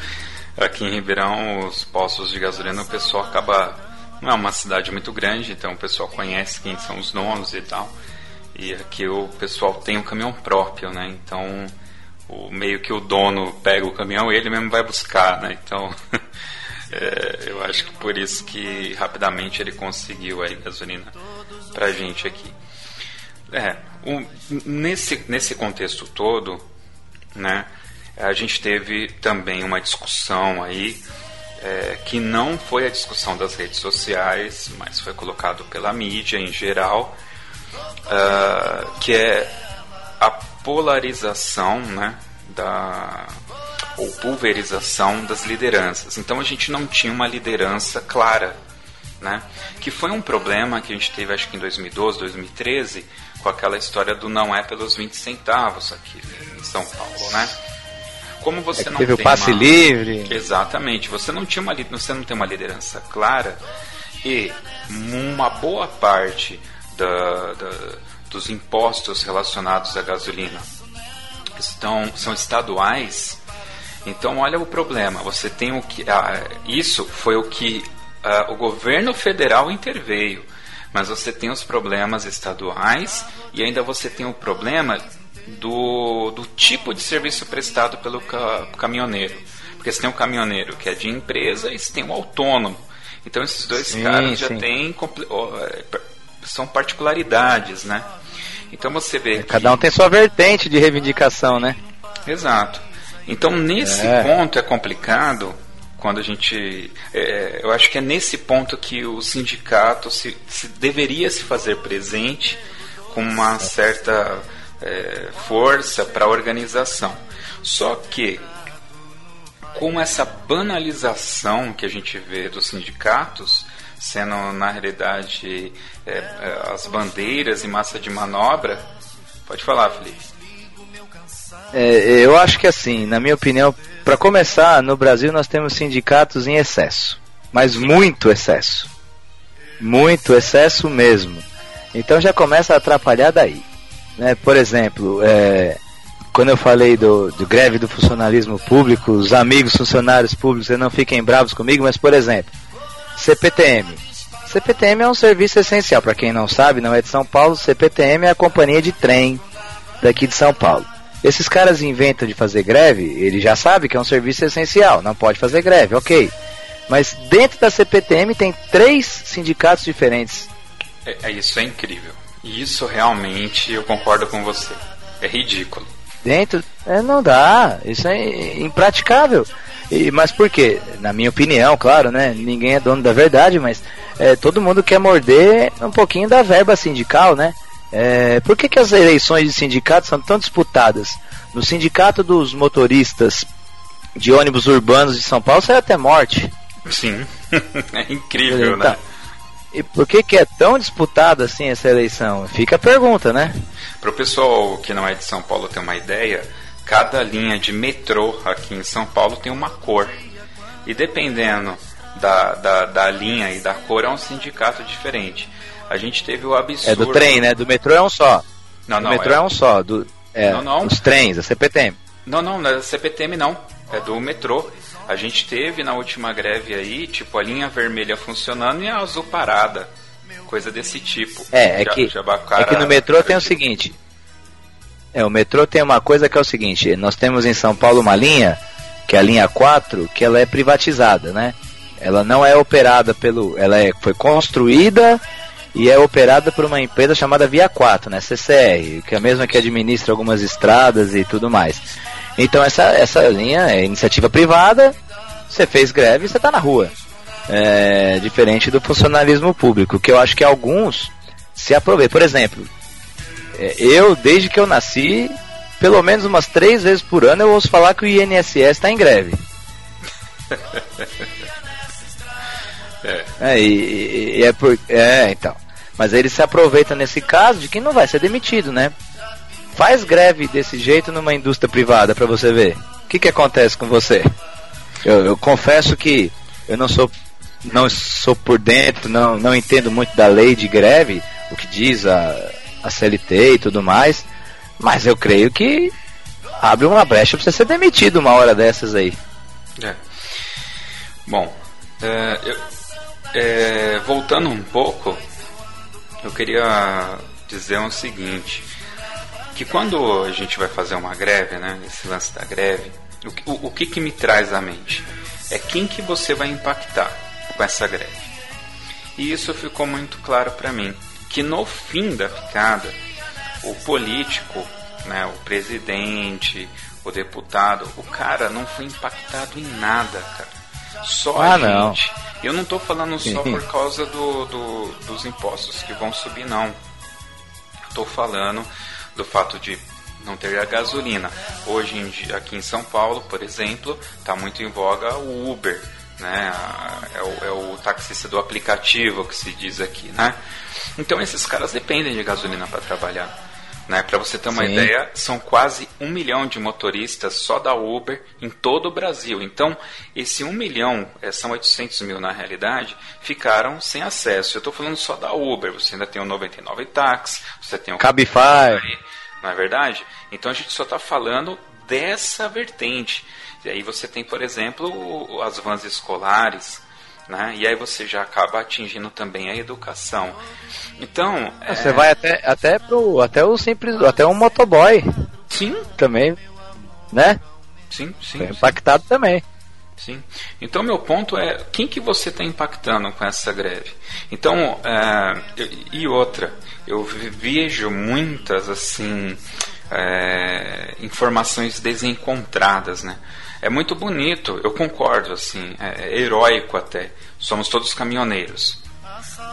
Aqui em Ribeirão, os postos de gasolina, o pessoal acaba. Não é uma cidade muito grande, então o pessoal conhece quem são os donos e tal. E aqui o pessoal tem um caminhão próprio, né? Então o meio que o dono pega o caminhão e ele mesmo vai buscar, né? Então é, eu acho que por isso que rapidamente ele conseguiu aí gasolina pra gente aqui. É, um, nesse, nesse contexto todo, né, a gente teve também uma discussão aí é, que não foi a discussão das redes sociais, mas foi colocado pela mídia em geral, uh, que é a polarização, né, da ou pulverização das lideranças. Então a gente não tinha uma liderança clara, né? Que foi um problema que a gente teve acho que em 2012, 2013, com aquela história do não é pelos 20 centavos aqui em São Paulo, né? Como você é não teve tem o passe uma... livre. Exatamente, você não tinha uma você não tem uma liderança clara e uma boa parte da, da, dos impostos relacionados à gasolina estão são estaduais. Então olha o problema. Você tem o que ah, isso foi o que ah, o governo federal interveio, mas você tem os problemas estaduais e ainda você tem o problema do, do tipo de serviço prestado pelo ca, caminhoneiro. Porque você tem o caminhoneiro que é de empresa e você tem o autônomo. Então esses dois sim, caras já têm é, são particularidades, né? Então você vê. Cada um tem sua vertente de reivindicação, né? Exato. Então nesse é. ponto é complicado quando a gente. É, eu acho que é nesse ponto que o sindicato se, se deveria se fazer presente com uma certa é, força para a organização. Só que com essa banalização que a gente vê dos sindicatos, sendo na realidade é, é, as bandeiras e massa de manobra. Pode falar, Felipe. É, eu acho que assim, na minha opinião, para começar, no Brasil nós temos sindicatos em excesso, mas muito excesso, muito excesso mesmo. Então já começa a atrapalhar daí. Né? Por exemplo, é, quando eu falei do, do, greve do funcionalismo público, os amigos funcionários públicos, não fiquem bravos comigo, mas por exemplo, CPTM. CPTM é um serviço essencial. Para quem não sabe, não é de São Paulo, CPTM é a companhia de trem daqui de São Paulo. Esses caras inventam de fazer greve, ele já sabe que é um serviço essencial, não pode fazer greve, ok. Mas dentro da CPTM tem três sindicatos diferentes. É, é isso é incrível. Isso realmente eu concordo com você. É ridículo. Dentro, é, não dá. Isso é impraticável. E, mas por quê? Na minha opinião, claro, né? Ninguém é dono da verdade, mas é, todo mundo quer morder um pouquinho da verba sindical, né? É, por que, que as eleições de sindicatos são tão disputadas? No sindicato dos motoristas de ônibus urbanos de São Paulo sai até morte. Sim, é incrível, então, né? E por que, que é tão disputada assim essa eleição? Fica a pergunta, né? Para o pessoal que não é de São Paulo ter uma ideia, cada linha de metrô aqui em São Paulo tem uma cor. E dependendo da, da, da linha e da cor, é um sindicato diferente. A gente teve o absurdo. É do trem, né? Do metrô é um só. Não, não. O metrô é, é um só. Do, é, não, não. Os trens, a CPTM. Não, não, não é da CPTM não. É do metrô. A gente teve na última greve aí, tipo, a linha vermelha funcionando e a azul parada. Coisa desse tipo. É, é que, é que no metrô tem o seguinte: é, o metrô tem uma coisa que é o seguinte, nós temos em São Paulo uma linha, que é a linha 4, que ela é privatizada, né? Ela não é operada pelo. Ela é, foi construída e é operada por uma empresa chamada Via 4, né? CCR, que é a mesma que administra algumas estradas e tudo mais. Então essa, essa linha é iniciativa privada, você fez greve você está na rua. É, diferente do funcionalismo público, que eu acho que alguns se aproveitam. Por exemplo, é, eu, desde que eu nasci, pelo menos umas três vezes por ano eu ouço falar que o INSS está em greve. é. É, e, e, é por, é, então. Mas ele se aproveita nesse caso de que não vai ser demitido, né? Faz greve desse jeito numa indústria privada para você ver. O que, que acontece com você? Eu, eu confesso que eu não sou não sou por dentro, não, não entendo muito da lei de greve, o que diz a, a CLT e tudo mais. Mas eu creio que abre uma brecha para você ser demitido uma hora dessas aí. É. Bom, é, eu, é, voltando um pouco, eu queria dizer o seguinte: que quando a gente vai fazer uma greve, né, esse lance da greve, o, o, o que, que me traz à mente? É quem que você vai impactar com essa greve. E isso ficou muito claro para mim, que no fim da picada, o político, né, o presidente, o deputado, o cara não foi impactado em nada, cara. Só ah, a gente. Não. Eu não estou falando só por causa do, do, dos impostos que vão subir, não. Estou falando do fato de não ter a gasolina. Hoje em dia, aqui em São Paulo, por exemplo, está muito em voga o Uber, né? É o, é o taxista do aplicativo que se diz aqui, né? Então esses caras dependem de gasolina para trabalhar. Né? Para você ter uma Sim. ideia, são quase um milhão de motoristas só da Uber em todo o Brasil. Então, esse um milhão, é, são 800 mil na realidade, ficaram sem acesso. Eu estou falando só da Uber. Você ainda tem o 99 Tax, você tem o Cabify, não é verdade? Então a gente só está falando dessa vertente. E aí você tem, por exemplo, as vans escolares, né? E aí você já acaba atingindo também a educação. Então você é... vai até até pro até o simples até um motoboy. Sim. Também, né? Sim, sim. Foi impactado sim. também. Sim. Então meu ponto é quem que você está impactando com essa greve. Então é, e outra, eu vejo muitas assim é, informações desencontradas, né? É muito bonito, eu concordo, assim, é, é heróico até. Somos todos caminhoneiros.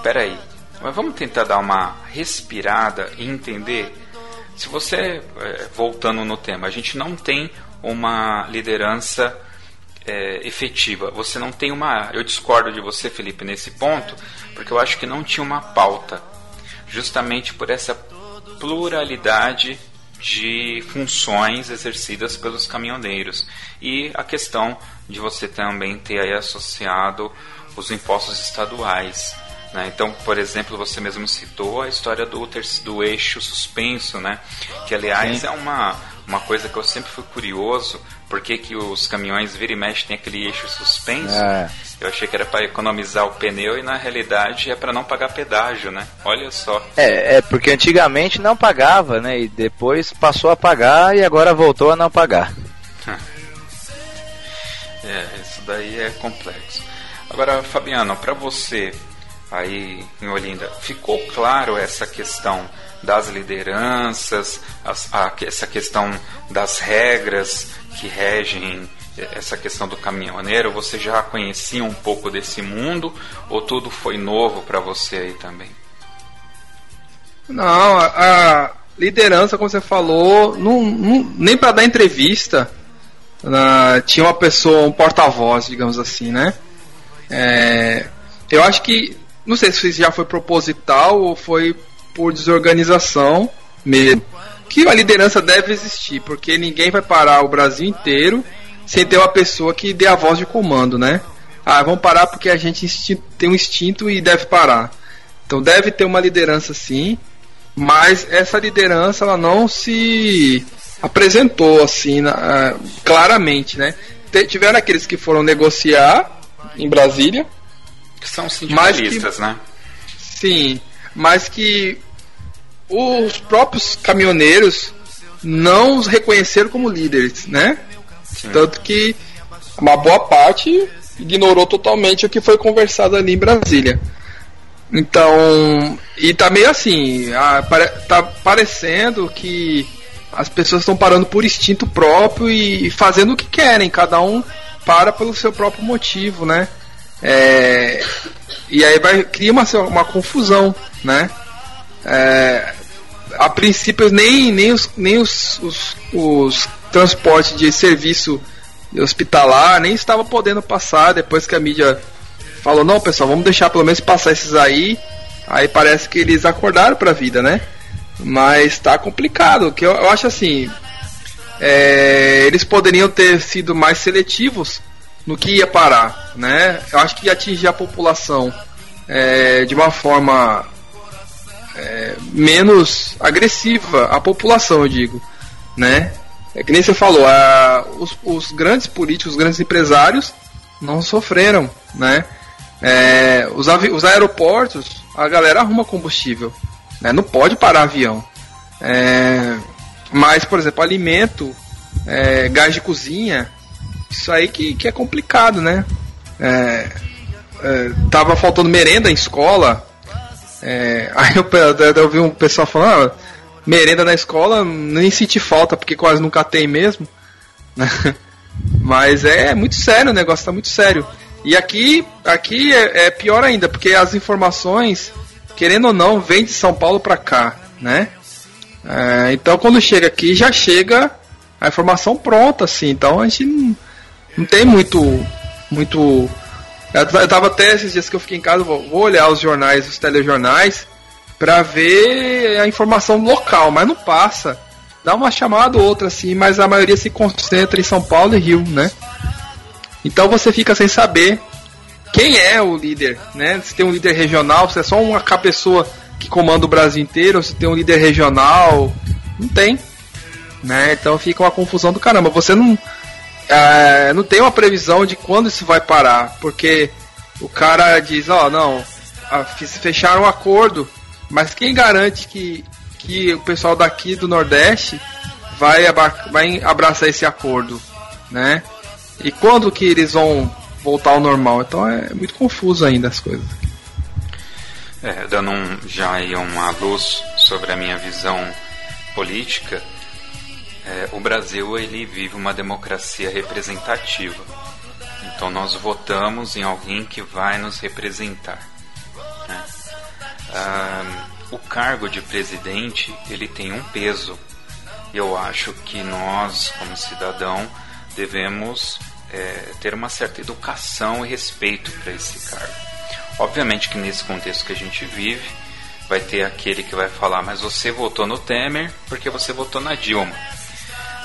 Peraí, mas vamos tentar dar uma respirada e entender. Se você, é, voltando no tema, a gente não tem uma liderança é, efetiva. Você não tem uma. Eu discordo de você, Felipe, nesse ponto, porque eu acho que não tinha uma pauta. Justamente por essa pluralidade de funções exercidas pelos caminhoneiros e a questão de você também ter aí associado os impostos estaduais. Né? Então, por exemplo, você mesmo citou a história do, do eixo suspenso, né? que aliás Sim. é uma, uma coisa que eu sempre fui curioso, por que, que os caminhões vira e mexe tem aquele eixo suspenso? É. Eu achei que era para economizar o pneu e na realidade é para não pagar pedágio, né? Olha só. É, é porque antigamente não pagava, né? E depois passou a pagar e agora voltou a não pagar. é, isso daí é complexo. Agora, Fabiano, para você aí em Olinda, ficou claro essa questão das lideranças, as, a, essa questão das regras que regem essa questão do caminhoneiro? Você já conhecia um pouco desse mundo ou tudo foi novo para você aí também? Não, a, a liderança, como você falou, não, não, nem para dar entrevista tinha uma pessoa, um porta-voz, digamos assim, né? É, eu acho que, não sei se já foi proposital ou foi por desorganização mesmo. Que a liderança deve existir, porque ninguém vai parar o Brasil inteiro sem ter uma pessoa que dê a voz de comando, né? Ah, vamos parar porque a gente tem um instinto e deve parar. Então deve ter uma liderança sim, mas essa liderança ela não se apresentou assim na, claramente, né? Tiveram aqueles que foram negociar em Brasília, que são sindicalistas, que, né? Sim, mas que os próprios caminhoneiros não os reconheceram como líderes, né? Sim. Tanto que uma boa parte ignorou totalmente o que foi conversado ali em Brasília. Então, e tá meio assim, tá parecendo que as pessoas estão parando por instinto próprio e fazendo o que querem, cada um para pelo seu próprio motivo, né? É, e aí vai cria uma, uma confusão, né? É, a princípio nem, nem, os, nem os, os, os transportes de serviço hospitalar nem estava podendo passar depois que a mídia falou não pessoal vamos deixar pelo menos passar esses aí aí parece que eles acordaram para a vida né mas está complicado que eu, eu acho assim é, eles poderiam ter sido mais seletivos no que ia parar né eu acho que atingir a população é, de uma forma é, menos agressiva à população, eu digo, né? É que nem você falou, a, os, os, grandes políticos, os grandes empresários não sofreram, né? É, os, os aeroportos, a galera arruma combustível, né? Não pode parar avião. É, Mas, por exemplo, alimento, é, gás de cozinha, isso aí que, que é complicado, né? É, é, tava faltando merenda em escola. É, aí eu, eu, vi um pessoal falando, ah, merenda na escola, nem senti falta, porque quase nunca tem mesmo. Mas é muito sério, o negócio tá muito sério. E aqui, aqui é, é pior ainda, porque as informações, querendo ou não, vêm de São Paulo para cá, né? É, então quando chega aqui, já chega a informação pronta, assim. Então a gente não, não tem muito. muito eu tava até esses dias que eu fiquei em casa, vou, vou olhar os jornais, os telejornais, para ver a informação local, mas não passa. Dá uma chamada ou outra assim, mas a maioria se concentra em São Paulo e Rio, né? Então você fica sem saber quem é o líder, né? Se tem um líder regional, se é só uma pessoa que comanda o Brasil inteiro, se tem um líder regional, não tem, né? Então fica uma confusão do caramba. Você não é, não tem uma previsão de quando isso vai parar, porque o cara diz, ó, oh, não, fecharam um acordo, mas quem garante que, que o pessoal daqui do Nordeste vai, vai abraçar esse acordo, né? E quando que eles vão voltar ao normal? Então é muito confuso ainda as coisas. É, dando um, já aí uma luz sobre a minha visão política, é, o Brasil ele vive uma democracia representativa. Então nós votamos em alguém que vai nos representar. Né? Ah, o cargo de presidente ele tem um peso. Eu acho que nós, como cidadão, devemos é, ter uma certa educação e respeito para esse cargo. Obviamente que nesse contexto que a gente vive, vai ter aquele que vai falar, mas você votou no Temer porque você votou na Dilma.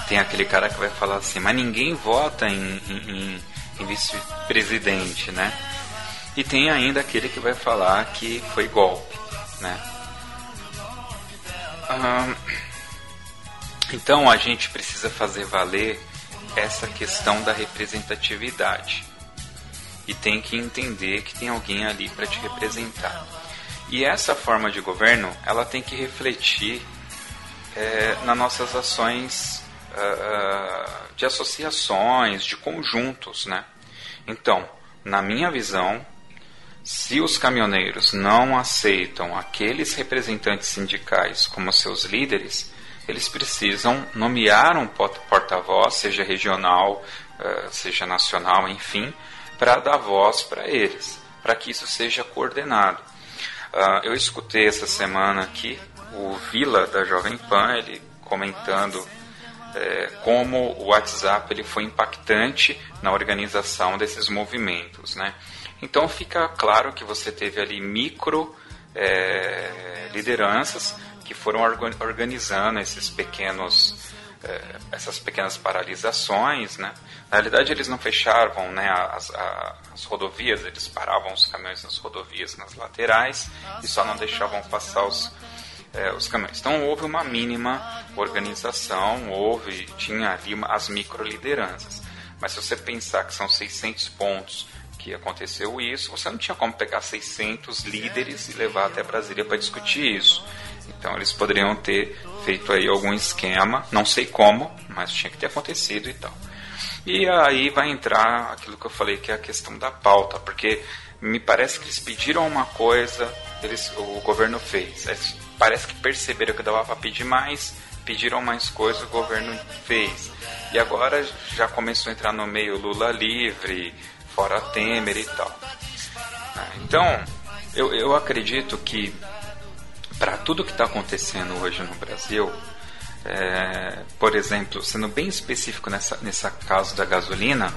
Tem aquele cara que vai falar assim, mas ninguém vota em, em, em vice-presidente, né? E tem ainda aquele que vai falar que foi golpe, né? então a gente precisa fazer valer essa questão da representatividade. E tem que entender que tem alguém ali para te representar. E essa forma de governo, ela tem que refletir é, nas nossas ações uh, de associações, de conjuntos, né? Então, na minha visão, se os caminhoneiros não aceitam aqueles representantes sindicais como seus líderes, eles precisam nomear um porta-voz, seja regional, uh, seja nacional, enfim, para dar voz para eles, para que isso seja coordenado. Uh, eu escutei essa semana aqui o Vila da Jovem Pan ele comentando é, como o WhatsApp ele foi impactante na organização desses movimentos, né? Então fica claro que você teve ali micro é, lideranças que foram organizando esses pequenos é, essas pequenas paralisações, né? Na realidade eles não fechavam, né, as, as rodovias, eles paravam os caminhões nas rodovias, nas laterais e só não deixavam passar os é, os caminhões. Então houve uma mínima organização, houve, tinha ali as micro lideranças. Mas se você pensar que são 600 pontos que aconteceu isso, você não tinha como pegar 600 líderes e levar até Brasília para discutir isso. Então eles poderiam ter feito aí algum esquema, não sei como, mas tinha que ter acontecido e tal. E aí vai entrar aquilo que eu falei que é a questão da pauta, porque me parece que eles pediram uma coisa, eles, o governo fez. Parece que perceberam que dava para pedir mais, pediram mais coisas, o governo fez. E agora já começou a entrar no meio Lula livre, fora Temer e tal. Ah, então, eu, eu acredito que para tudo que está acontecendo hoje no Brasil, é, por exemplo, sendo bem específico nessa, nessa caso da gasolina,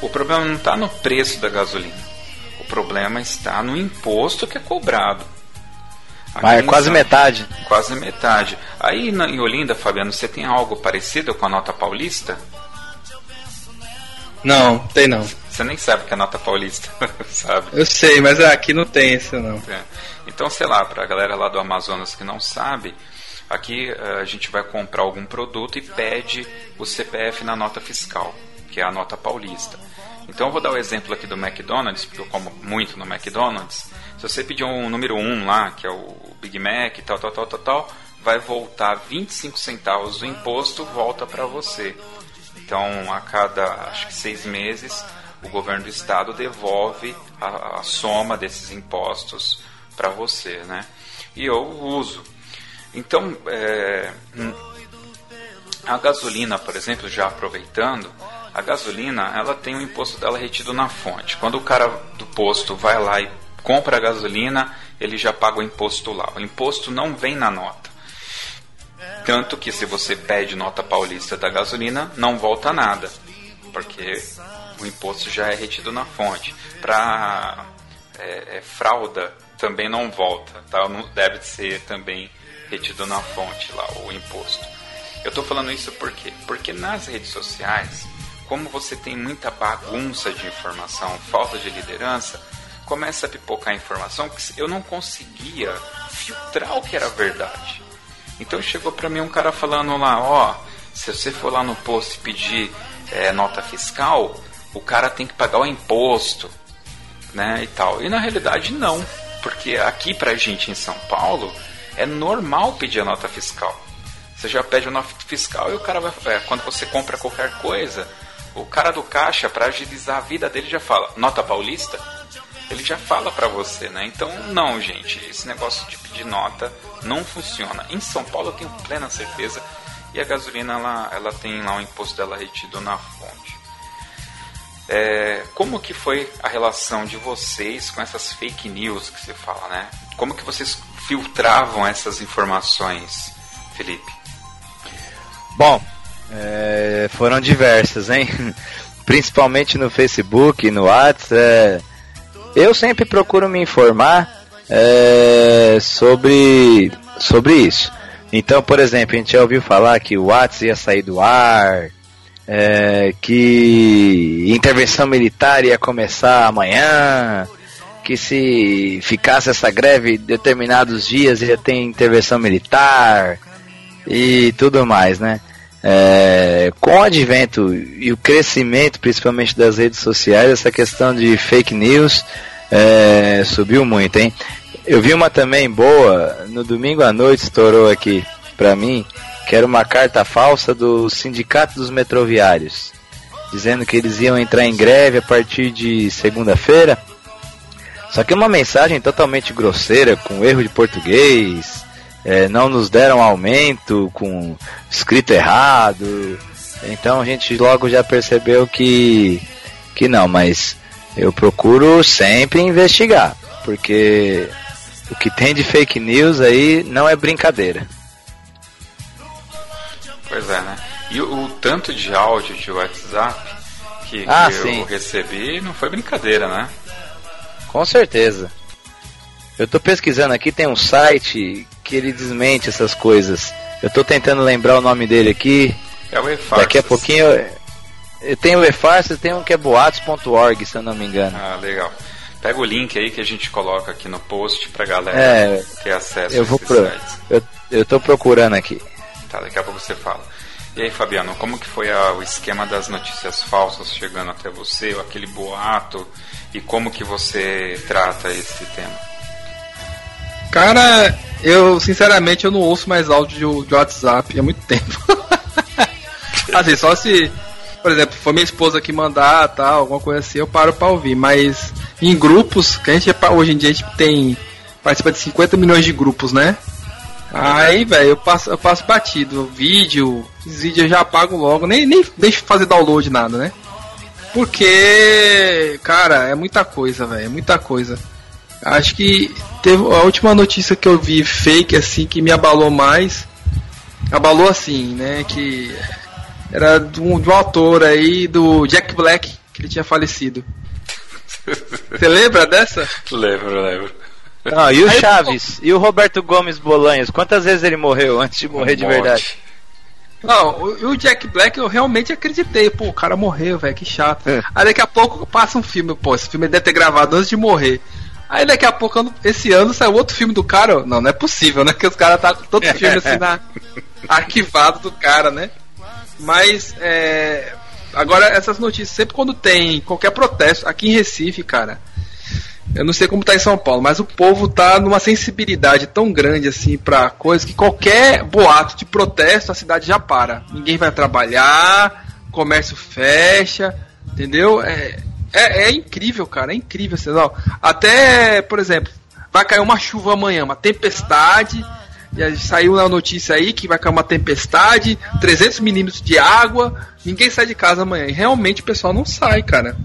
o problema não está no preço da gasolina. O problema está no imposto que é cobrado. Mas é quase metade. Quase metade. Aí na, em Olinda, Fabiano, você tem algo parecido com a nota paulista? Não, tem não. Você nem sabe que é nota paulista, sabe? Eu sei, mas aqui não tem isso não. É. Então, sei lá, para a galera lá do Amazonas que não sabe, aqui eh, a gente vai comprar algum produto e pede o CPF na nota fiscal, que é a nota paulista. Então eu vou dar o exemplo aqui do McDonald's, porque eu como muito no McDonald's. Se você pedir um número 1 um lá, que é o Big Mac e tal, tal, tal, tal, tal, vai voltar 25 centavos do imposto, volta para você. Então, a cada acho que seis meses, o governo do estado devolve a, a soma desses impostos para você, né? E eu uso. Então, é, a gasolina, por exemplo, já aproveitando, a gasolina ela tem o imposto dela retido na fonte. Quando o cara do posto vai lá e compra a gasolina, ele já paga o imposto lá. O imposto não vem na nota. Tanto que se você pede nota paulista da gasolina, não volta nada, porque o imposto já é retido na fonte. Para é, é, fralda também não volta, tá? deve ser também retido na fonte lá o imposto. Eu estou falando isso por quê? Porque nas redes sociais, como você tem muita bagunça de informação, falta de liderança, começa a pipocar informação que eu não conseguia filtrar o que era verdade. Então chegou para mim um cara falando lá, ó, se você for lá no posto e pedir é, nota fiscal, o cara tem que pagar o imposto, né, e tal. E na realidade não, porque aqui pra gente em São Paulo é normal pedir a nota fiscal. Você já pede a nota fiscal e o cara vai, é, quando você compra qualquer coisa, o cara do caixa para agilizar a vida dele já fala, nota paulista? Ele já fala para você, né? Então, não, gente, esse negócio de pedir nota não funciona. Em São Paulo eu tenho plena certeza e a gasolina ela, ela tem lá o imposto dela retido na fonte. É, como que foi a relação de vocês com essas fake news que você fala, né? Como que vocês filtravam essas informações, Felipe? Bom, é, foram diversas, hein? Principalmente no Facebook, no WhatsApp. É, eu sempre procuro me informar é, sobre, sobre isso. Então, por exemplo, a gente já ouviu falar que o WhatsApp ia sair do ar, é, que intervenção militar ia começar amanhã, que se ficasse essa greve determinados dias ia ter intervenção militar e tudo mais, né? É, com o advento e o crescimento, principalmente das redes sociais, essa questão de fake news é, subiu muito, hein? Eu vi uma também boa, no domingo à noite estourou aqui pra mim, que era uma carta falsa do Sindicato dos Metroviários, dizendo que eles iam entrar em greve a partir de segunda-feira. Só que uma mensagem totalmente grosseira, com erro de português, é, não nos deram aumento, com escrito errado. Então a gente logo já percebeu que, que não, mas eu procuro sempre investigar, porque o que tem de fake news aí não é brincadeira. Pois é, né? E o, o tanto de áudio de WhatsApp que, ah, que eu recebi não foi brincadeira, né? Com certeza. Eu tô pesquisando aqui, tem um site que ele desmente essas coisas. Eu tô tentando lembrar o nome dele aqui. É o e Daqui a pouquinho. Eu tenho o e tem um que é boatos.org, se eu não me engano. Ah, legal. Pega o link aí que a gente coloca aqui no post pra galera é, ter acesso eu a vou pro... Eu, eu tô procurando aqui. Tá, daqui a pouco você fala. E aí, Fabiano, como que foi a, o esquema das notícias falsas chegando até você, aquele boato, e como que você trata esse tema? Cara, eu sinceramente eu não ouço mais áudio de, de WhatsApp há muito tempo. assim, só se, por exemplo, for minha esposa que mandar, tal, alguma coisa assim, eu paro pra ouvir. Mas em grupos, que a gente hoje em dia a gente tem participa de 50 milhões de grupos, né? Aí, velho, eu passo, eu passo batido. Vídeo, esses vídeos eu já apago logo, nem, nem deixo fazer download nada, né? Porque, cara, é muita coisa, velho, é muita coisa. Acho que teve a última notícia que eu vi fake assim que me abalou mais. Abalou assim, né? Que era de um, de um autor aí do Jack Black, que ele tinha falecido. Você lembra dessa? Lembro, lembro. Não, e o Aí, Chaves? E o Roberto Gomes Bolanhos? Quantas vezes ele morreu antes de morrer um de verdade? Não, o, o, Jack Black eu realmente acreditei. Pô, o cara morreu, velho, que chato. É. Aí daqui a pouco passa um filme, pô, esse filme deve ter gravado antes de morrer. Aí daqui a pouco, esse ano, saiu outro filme do cara. Não, não é possível, né? Que os caras tá com todo filme assim na, arquivado do cara, né? Mas, é, agora essas notícias, sempre quando tem qualquer protesto, aqui em Recife, cara, Eu não sei como tá em São Paulo, mas o povo tá numa sensibilidade tão grande assim para coisa que qualquer boato de protesto a cidade já para. Ninguém vai trabalhar, comércio fecha, entendeu? É, é, é incrível, cara, é incrível. Assim, não. Até, por exemplo, vai cair uma chuva amanhã, uma tempestade. Já saiu na notícia aí que vai cair uma tempestade, 300 milímetros de água, ninguém sai de casa amanhã. E realmente o pessoal não sai, cara.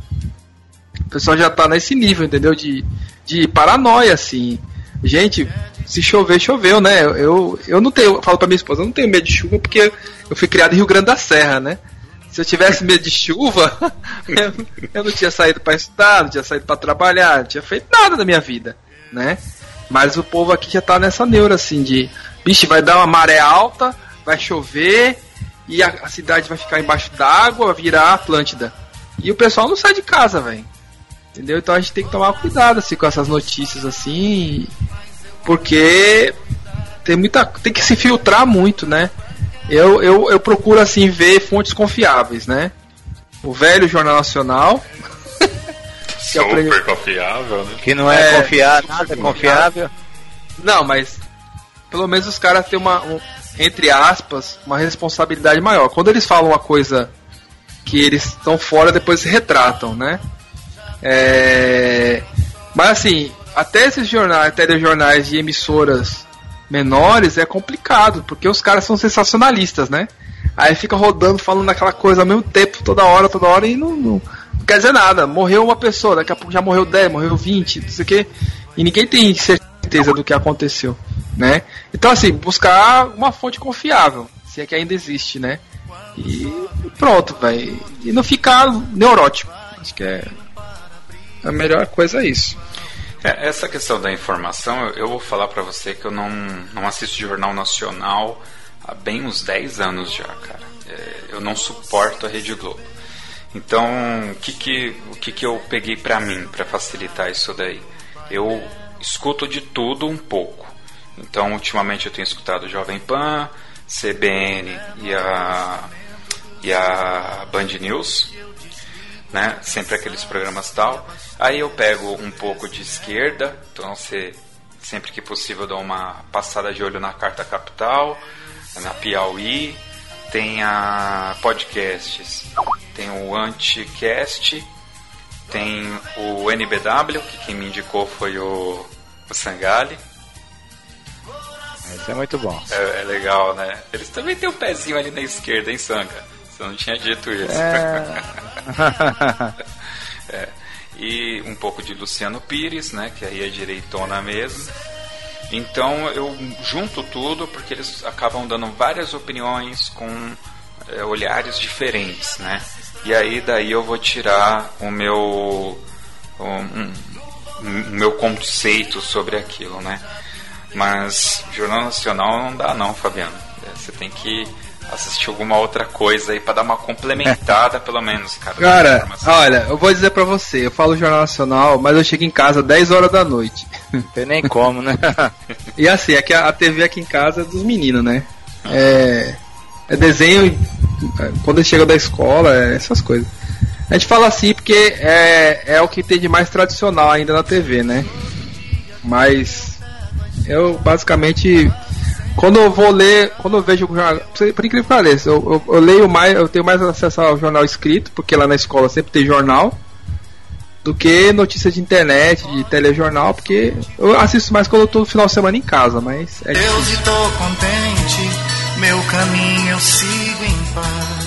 O pessoal já tá nesse nível, entendeu? De, de paranoia, assim. Gente, se chover, choveu, né? Eu, eu não tenho, eu falo pra minha esposa, eu não tenho medo de chuva porque eu fui criado em Rio Grande da Serra, né? Se eu tivesse medo de chuva, eu, eu não tinha saído para estudar, não tinha saído para trabalhar, não tinha feito nada da minha vida, né? Mas o povo aqui já tá nessa neura assim de, bicho, vai dar uma maré alta, vai chover e a, a cidade vai ficar embaixo d'água, vai virar Atlântida. E o pessoal não sai de casa, velho. Entendeu? Então a gente tem que tomar cuidado assim com essas notícias assim, porque tem muita tem que se filtrar muito, né? Eu, eu, eu procuro assim ver fontes confiáveis, né? O velho Jornal Nacional. que Super é confiável, né? Que não é, é confiável, nada é confiável. Não, mas pelo menos os caras têm uma, um, entre aspas, uma responsabilidade maior. Quando eles falam uma coisa que eles estão fora, depois se retratam, né? É... Mas assim, até esses jornais, telejornais de emissoras menores é complicado, porque os caras são sensacionalistas, né? Aí fica rodando, falando aquela coisa ao mesmo tempo, toda hora, toda hora, e não, não, não quer dizer nada. Morreu uma pessoa, daqui a pouco já morreu 10, morreu 20, não sei o quê. E ninguém tem certeza do que aconteceu, né? Então, assim, buscar uma fonte confiável, se é que ainda existe, né? E pronto, velho. E não ficar neurótico. Acho que é a melhor coisa é isso. É, essa questão da informação, eu, eu vou falar para você que eu não, não assisto Jornal Nacional há bem uns 10 anos já, cara. É, eu não suporto a Rede Globo. Então, o que, que, o que, que eu peguei para mim, para facilitar isso daí? Eu escuto de tudo um pouco. Então, ultimamente eu tenho escutado Jovem Pan, CBN e a, e a Band News né? Sempre aqueles programas tal. Aí eu pego um pouco de esquerda, então você sempre que possível dou uma passada de olho na Carta Capital, na Piauí, tem a podcasts, tem o Anticast, tem o NBW, que quem me indicou foi o, o Sangali. Isso é muito bom. É, é, legal, né? Eles também têm um pezinho ali na esquerda, hein, Sanga? Você não tinha dito isso. É... é. E um pouco de Luciano Pires, né? Que aí é direitona mesmo. Então eu junto tudo porque eles acabam dando várias opiniões com é, olhares diferentes, né? E aí daí eu vou tirar o meu um, um, meu conceito sobre aquilo, né? Mas Jornal Nacional não dá não, Fabiano. É, você tem que assistir alguma outra coisa aí para dar uma complementada, pelo menos, cara. Cara, olha, eu vou dizer para você, eu falo Jornal Nacional, mas eu chego em casa 10 horas da noite. Tem nem como, né? e assim, é que a TV aqui em casa é dos meninos, né? É, é desenho quando chega da escola, é essas coisas. A gente fala assim porque é, é o que tem de mais tradicional ainda na TV, né? Mas eu basicamente quando eu vou ler, quando eu vejo o jornal, por incrível que pareça, eu, eu, eu, leio mais, eu tenho mais acesso ao jornal escrito, porque lá na escola sempre tem jornal, do que notícias de internet, de telejornal, porque eu assisto mais quando eu tô no final de semana em casa, mas é Eu estou contente, meu caminho eu sigo em paz.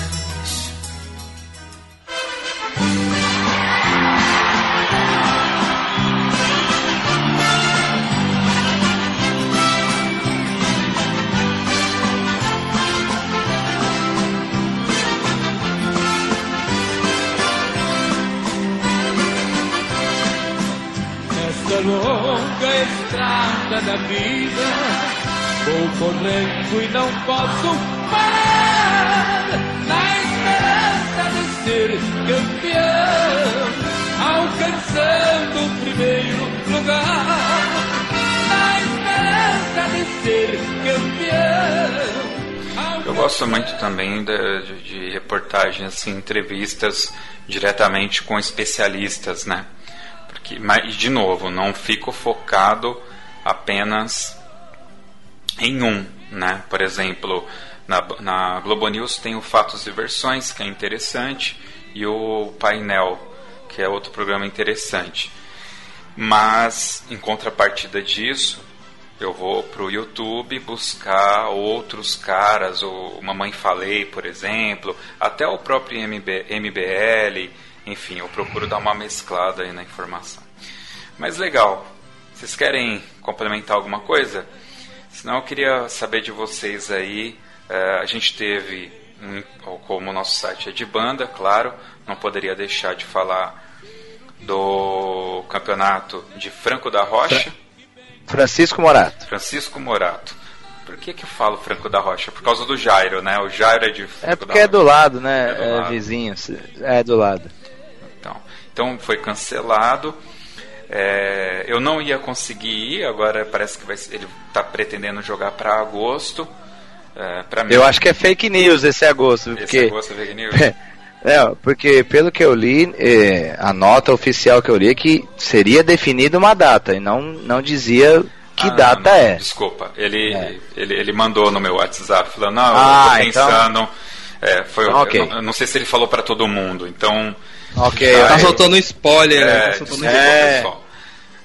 Estrada da vida. Vou correndo e não posso parar, na esperança de ser campeão, alcançando o primeiro lugar. Na esperança de ser campeão. Eu gosto muito também de, de, de reportagens, assim, entrevistas diretamente com especialistas, né? Porque, mas, de novo, não fico focado apenas em um, né? Por exemplo, na, na Globo News tem o Fatos e Versões, que é interessante, e o Painel, que é outro programa interessante. Mas, em contrapartida disso, eu vou para o YouTube buscar outros caras, o Mamãe Falei, por exemplo, até o próprio MB, MBL, enfim, eu procuro dar uma mesclada aí na informação. Mas legal, vocês querem complementar alguma coisa? Senão eu queria saber de vocês aí, é, a gente teve, um, como o nosso site é de banda, claro, não poderia deixar de falar do campeonato de Franco da Rocha. Francisco Morato. Francisco Morato. Por que, que eu falo Franco da Rocha? Por causa do Jairo, né? O Jairo é de Franco É porque é do lado, né? É do É, lado. vizinho. É do lado. Então, então foi cancelado. É, eu não ia conseguir ir, agora parece que vai, ele está pretendendo jogar para agosto. É, para mim, Eu acho que é fake news esse agosto, esse porque agosto é fake news. É, porque pelo que eu li, eh, a nota oficial que eu li é que seria definida uma data e não, não dizia que Ah, data não, é. Desculpa, ele, É. ele, ele mandou no meu WhatsApp falando, não, Ah, eu tô então- pensando. É, foi, Então, ok. eu, não, eu não sei se ele falou para todo mundo, então. Ok, Ah, Tá eu- soltando spoiler, né? É, Tá soltando desculpa, É. pessoal.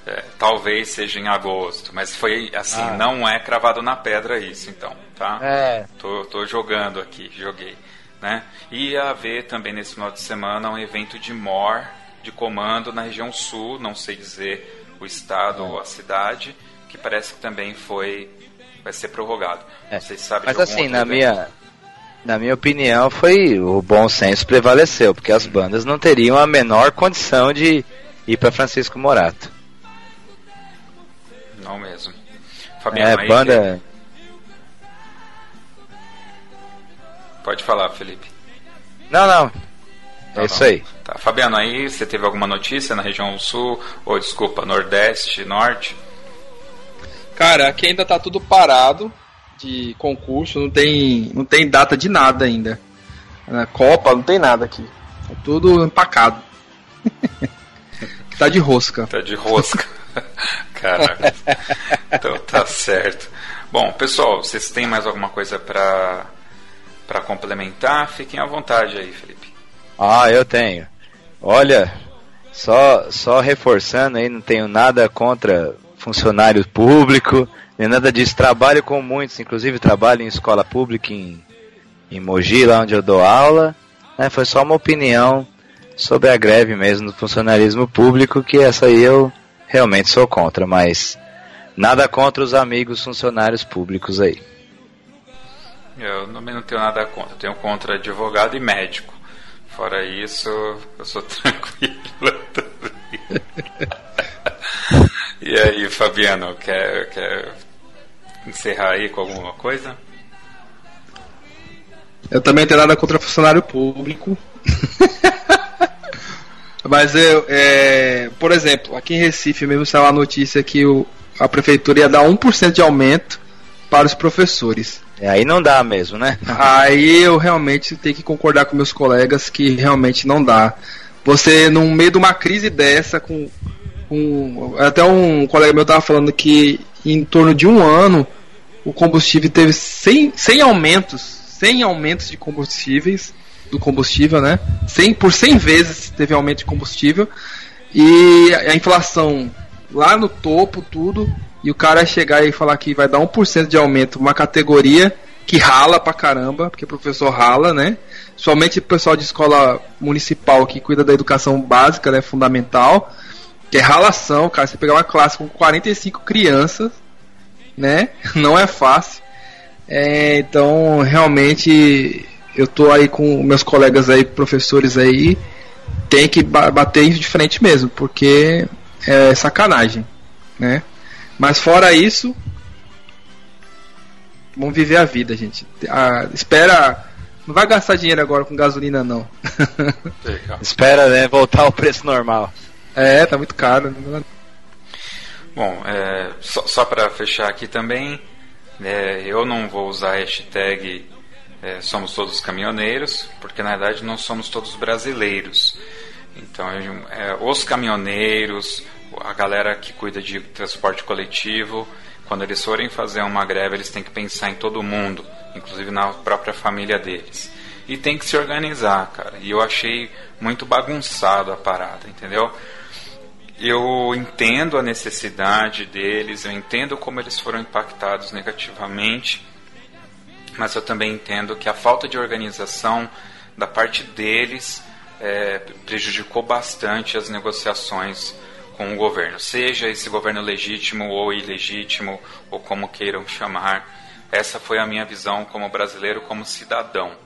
É, talvez seja em agosto, mas foi assim, Ah. não é cravado na pedra isso, então, tá? É, Tô, tô jogando aqui, joguei. Né? E ia haver também nesse final de semana um evento de MOR, de comando na região sul, não sei dizer o estado ou a cidade, que parece que também foi vai ser prorrogado. É. Vocês sabem mas assim, na evento? minha, na minha opinião, foi o bom senso prevaleceu, porque as bandas não teriam a menor condição de ir para Francisco Morato. Não mesmo. É, Fabiano, aí, banda. pode falar, Felipe. Não, não. Tá É isso aí. Tá. Fabiano, aí você teve alguma notícia na região sul, ou desculpa, nordeste, norte? Cara, aqui ainda tá tudo parado de concurso, não tem, não tem data de nada ainda. Na Copa não tem nada aqui. Tá tudo empacado. tá de rosca. Tá de rosca. Caraca. Então tá certo. Bom, pessoal, vocês têm mais alguma coisa pra, pra complementar? Fiquem à vontade aí, Felipe. Ah, eu tenho. Olha, só, só reforçando aí, não tenho nada contra funcionário público, nem nada disso. Trabalho com muitos, inclusive trabalho em escola pública em, em Mogi, lá onde eu dou aula. né, foi só uma opinião sobre a greve mesmo do funcionarismo público, que essa aí eu realmente sou contra, mas nada contra os amigos funcionários públicos aí. Eu também não tenho nada contra. Eu tenho contra advogado e médico. Fora isso, eu sou tranquilo também. E aí, Fabiano, quer, quer encerrar aí com alguma coisa? Eu também não tenho nada contra funcionário público. Mas eu, é, por exemplo, aqui em Recife mesmo saiu a notícia que o, a prefeitura ia dar 1% de aumento para os professores. E aí não dá mesmo, né? Aí eu realmente tenho que concordar com meus colegas que realmente não dá. Você, no meio de uma crise dessa, com. com até um colega meu tava falando que em torno de um ano o combustível teve 100, 100 aumentos 100 aumentos de combustíveis do combustível, né? 100 por 100 vezes teve aumento de combustível e a inflação lá no topo tudo e o cara chegar e falar que vai dar 1% de aumento uma categoria que rala pra caramba, porque o professor rala, né? Somente o pessoal de escola municipal que cuida da educação básica, né, fundamental, que é ralação, cara, você pegar uma classe com 45 crianças, né? Não é fácil. É, então, realmente, eu tô aí com meus colegas aí, professores aí, tem que ba- bater de frente mesmo, porque é sacanagem, né? Mas fora isso, vamos viver a vida, gente. Ah, espera, não vai gastar dinheiro agora com gasolina não. Espera, né, voltar ao preço normal. é, tá muito caro. né? Bom, é, só, só para fechar aqui também, é, eu não vou usar a hashtag é, somos todos caminhoneiros, porque na verdade não somos todos brasileiros. Então, é, os caminhoneiros, a galera que cuida de transporte coletivo, quando eles forem fazer uma greve, eles têm que pensar em todo mundo, inclusive na própria família deles. E tem que se organizar, cara. E eu achei muito bagunçado a parada, entendeu? Eu entendo a necessidade deles, eu entendo como eles foram impactados negativamente, mas eu também entendo que a falta de organização da parte deles é, prejudicou bastante as negociações com o governo, seja esse governo legítimo ou ilegítimo, ou como queiram chamar. Essa foi a minha visão como brasileiro, como cidadão,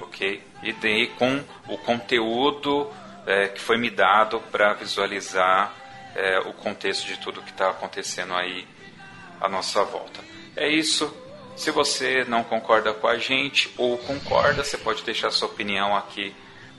ok? E daí com o conteúdo é, que foi me dado para visualizar é, o contexto de tudo que está acontecendo aí à nossa volta. É isso. Se você não concorda com a gente ou concorda, você pode deixar sua opinião aqui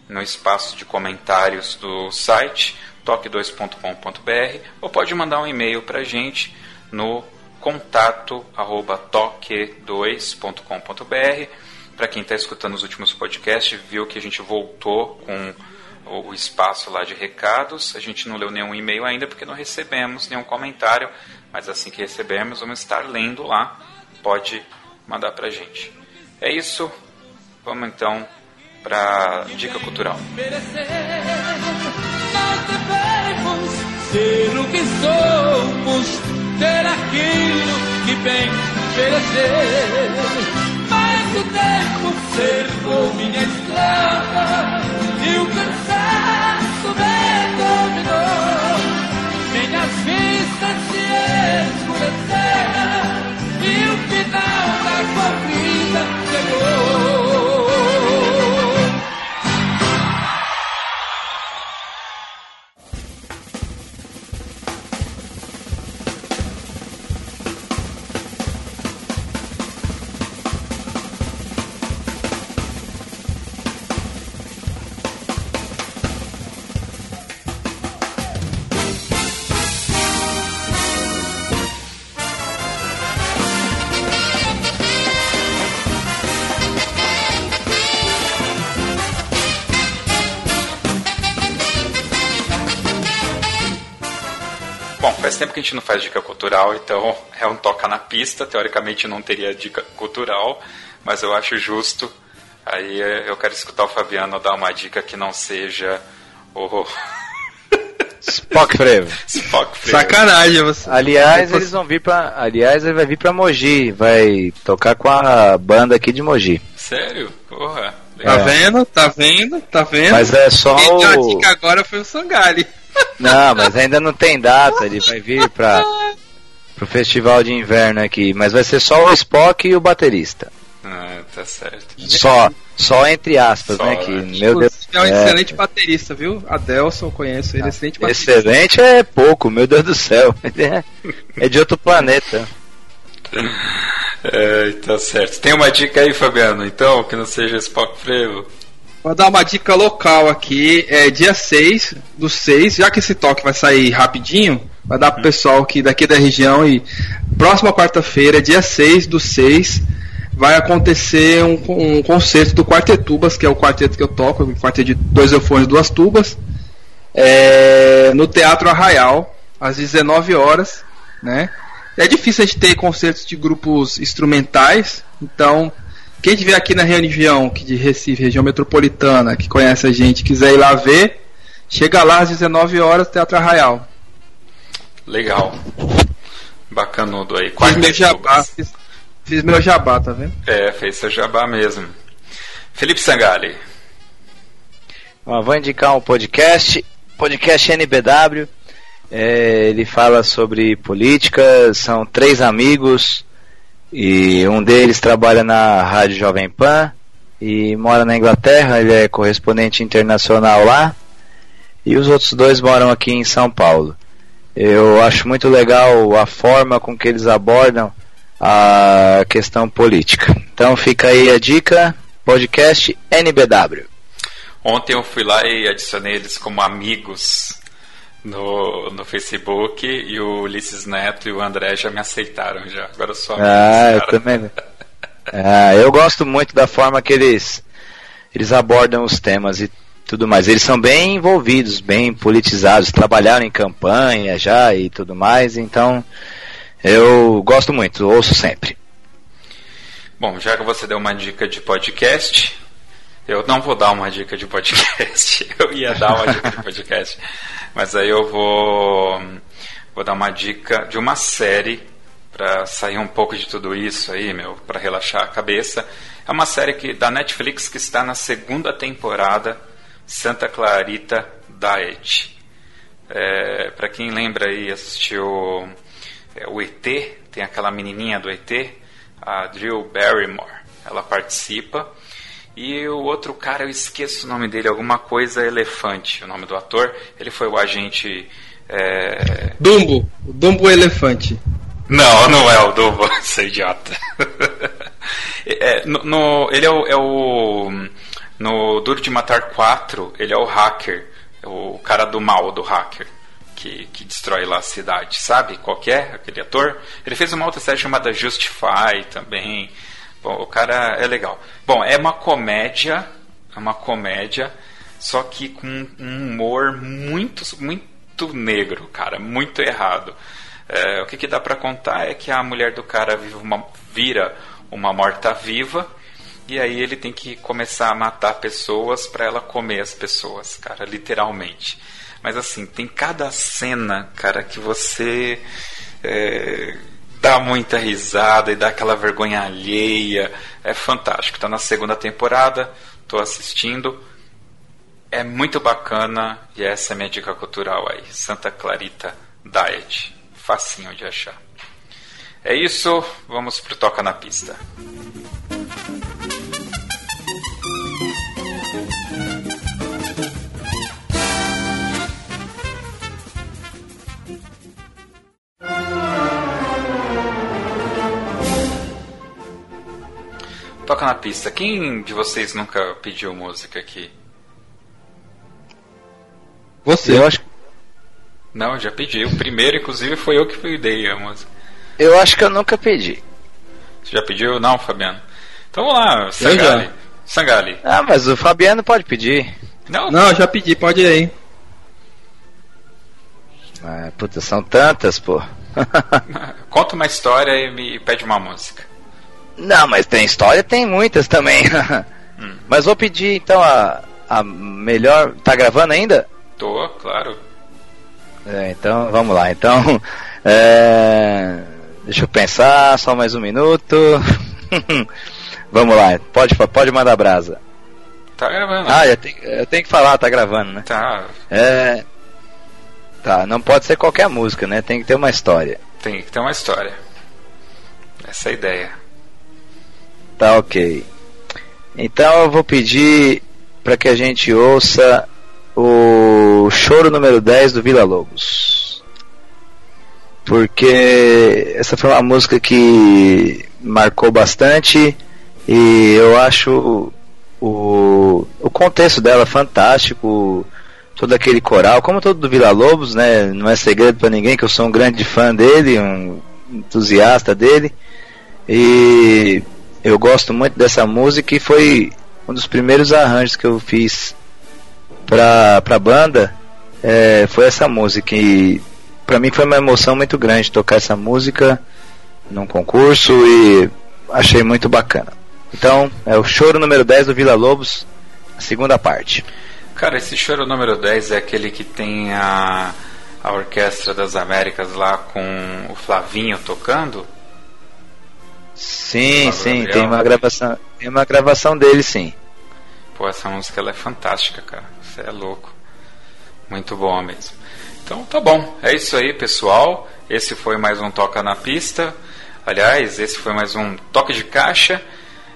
no espaço de comentários do site toque2.com.br ou pode mandar um e-mail para a gente no contato arroba toque2.com.br. Para quem está escutando os últimos podcasts, viu que a gente voltou com o espaço lá de recados. A gente não leu nenhum e-mail ainda porque não recebemos nenhum comentário, mas assim que recebermos, vamos estar lendo lá. Pode mandar para a gente. É isso. Vamos então para dica cultural ser o que somos, ter aquilo que bem merecer. Mas o tempo cercou minha estrada e o cansaço me dominou. Minhas vistas se escureceram e o final da gente não faz dica cultural, então é um toca na pista. Teoricamente não teria dica cultural, mas eu acho justo. Aí eu quero escutar o Fabiano dar uma dica que não seja o. Spock Frevo. Spock Frevo. Sacanagem você. Aliás, eles vão vir para, aliás, ele vai vir para Mogi, vai tocar com a banda aqui de Mogi. Sério? Porra. Tá vendo? Tá vendo? Tá vendo? Mas é só Quem o... a dica agora foi o Sangali. Não, mas ainda não tem data, ele vai vir para o festival de inverno aqui, mas vai ser só o Spock e o baterista. Ah, tá certo. Só, só entre aspas, só, né? Que, meu Deus, é um é... excelente baterista, viu? Adelson, eu conheço ele, é excelente baterista. Excelente é pouco, meu Deus do céu. É, é de outro planeta. É, tá certo. Tem uma dica aí, Fabiano, então, que não seja Spock Frevo? Vou dar uma dica local aqui. É dia 6 do 6, já que esse toque vai sair rapidinho, vai dar pro pessoal que daqui da região e próxima quarta-feira, dia 6 do 6, vai acontecer um, um concerto do Quartetubas, que é o quarteto que eu toco, um quarteto de dois eufones e duas tubas, é, no Teatro Arraial, às 19 horas, né? É difícil a gente ter concertos de grupos instrumentais, então quem estiver aqui na região de Recife, região metropolitana, que conhece a gente, quiser ir lá ver, chega lá às 19 horas, Teatro Arraial. Legal. Bacanudo aí. Fiz meu jabá, fiz, fiz, meu jabá, tá vendo? É, fez seu jabá mesmo. Felipe Sangali. vou indicar um podcast, podcast NBW. É, ele fala sobre política, são três amigos e um deles trabalha na Rádio Jovem Pan e mora na Inglaterra, ele é correspondente internacional lá. E os outros dois moram aqui em São Paulo. Eu acho muito legal a forma com que eles abordam a questão política. Então fica aí a dica, podcast NBW. Ontem eu fui lá e adicionei eles como amigos no, no Facebook e o Ulisses Neto e o André já me aceitaram já. Agora só Ah, eu também. ah, eu gosto muito da forma que eles eles abordam os temas e tudo mais. Eles são bem envolvidos, bem politizados, trabalharam em campanha já e tudo mais, então eu gosto muito, ouço sempre. Bom, já que você deu uma dica de podcast, eu não vou dar uma dica de podcast. Eu ia dar uma dica de podcast, mas aí eu vou vou dar uma dica de uma série para sair um pouco de tudo isso aí, meu, para relaxar a cabeça. É uma série que da Netflix que está na segunda temporada, Santa Clarita Diet. É, para quem lembra aí assistiu é, o ET, tem aquela menininha do ET, a Drew Barrymore. Ela participa. E o outro cara, eu esqueço o nome dele, alguma coisa Elefante, o nome do ator. Ele foi o agente. É... Dumbo, o Dumbo Elefante. Não, não é o Dumbo, seu idiota. é, no, no, ele é o, é o. No Duro de Matar 4, ele é o hacker, o cara do mal do hacker que, que destrói lá a cidade, sabe? Qual é aquele ator? Ele fez uma outra série chamada Justify também. Bom, o cara é legal. Bom, é uma comédia, é uma comédia, só que com um humor muito, muito negro, cara, muito errado. É, o que, que dá para contar é que a mulher do cara uma, vira uma morta-viva e aí ele tem que começar a matar pessoas para ela comer as pessoas, cara, literalmente. Mas assim, tem cada cena, cara, que você é, dá muita risada e dá aquela vergonha alheia. É fantástico. Tá na segunda temporada, tô assistindo. É muito bacana e essa é a minha dica cultural aí. Santa Clarita Diet. Facinho de achar. É isso, vamos pro Toca na Pista. Toca na pista. Quem de vocês nunca pediu música aqui? Você. Eu acho, Não, já pedi. O primeiro, inclusive, foi eu que dei a música. eu acho que eu nunca pedi. Você já pediu? Não, Fabiano? Então vamos lá, Sangali. Sangali. Ah, mas o Fabiano pode pedir. Não, Não, já pedi, pode ir aí. Ah, puta, são tantas, pô. conta uma história e me pede uma música. Não, mas tem história, tem muitas também. Hum. Mas vou pedir então a, a melhor. Tá gravando ainda? Tô, claro. É, então vamos lá. Então, é, deixa eu pensar, só mais um minuto. vamos lá, pode, pode mandar brasa. Tá gravando. Ah, eu tenho, eu tenho que falar, tá gravando, né? Tá, É, tá, não pode ser qualquer música, né? Tem que ter uma história. tem que ter uma história. Essa é a ideia. Tá ok. Então eu vou pedir para que a gente ouça o choro número 10 do Vila Lobos. Porque essa foi uma música que marcou bastante e eu acho o, o contexto dela fantástico, todo aquele coral, como todo do Vila Lobos, né? Não é segredo para ninguém que eu sou um grande fã dele, um entusiasta dele. E eu gosto muito dessa música e foi um dos primeiros arranjos que eu fiz pra, pra banda. é, foi essa música e pra mim foi uma emoção muito grande tocar essa música num concurso e achei muito bacana. Então, é o choro número 10 do Vila Lobos, a segunda parte. Cara, esse choro número 10 é aquele que tem a, a Orquestra das Américas lá com o Flavinho tocando? Sim, Fábio sim, Gabriel. tem uma gravação, tem uma gravação dele sim. Pô, essa música ela é fantástica, cara. Você é louco. Muito boa mesmo. Então tá bom. É isso aí, pessoal. Esse foi mais um Toca na Pista. Aliás, esse foi mais um Toque de Caixa.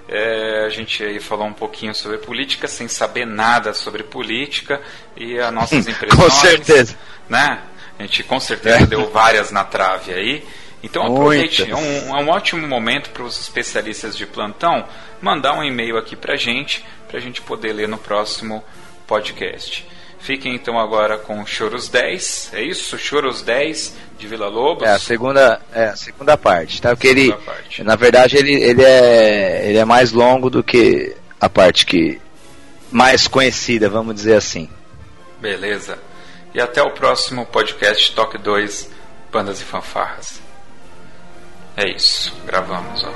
É, a gente aí falou um pouquinho sobre política sem saber nada sobre política e as nossas impressões. Com certeza. Né? A gente com certeza É. deu várias na trave aí. Então aproveite, é um, é um ótimo momento para os especialistas de plantão mandar um e-mail aqui para gente, para a gente poder ler no próximo podcast. Fiquem então agora com Choros 10, é isso? Choros 10 de Vila Lobos. É a segunda, é a segunda parte, tá? Porque ele, parte. na verdade, ele, ele é ele é mais longo do que a parte que mais conhecida, vamos dizer assim. Beleza. E até o próximo podcast Toque 2 Bandas e Fanfarras. É isso, gravamos, ó.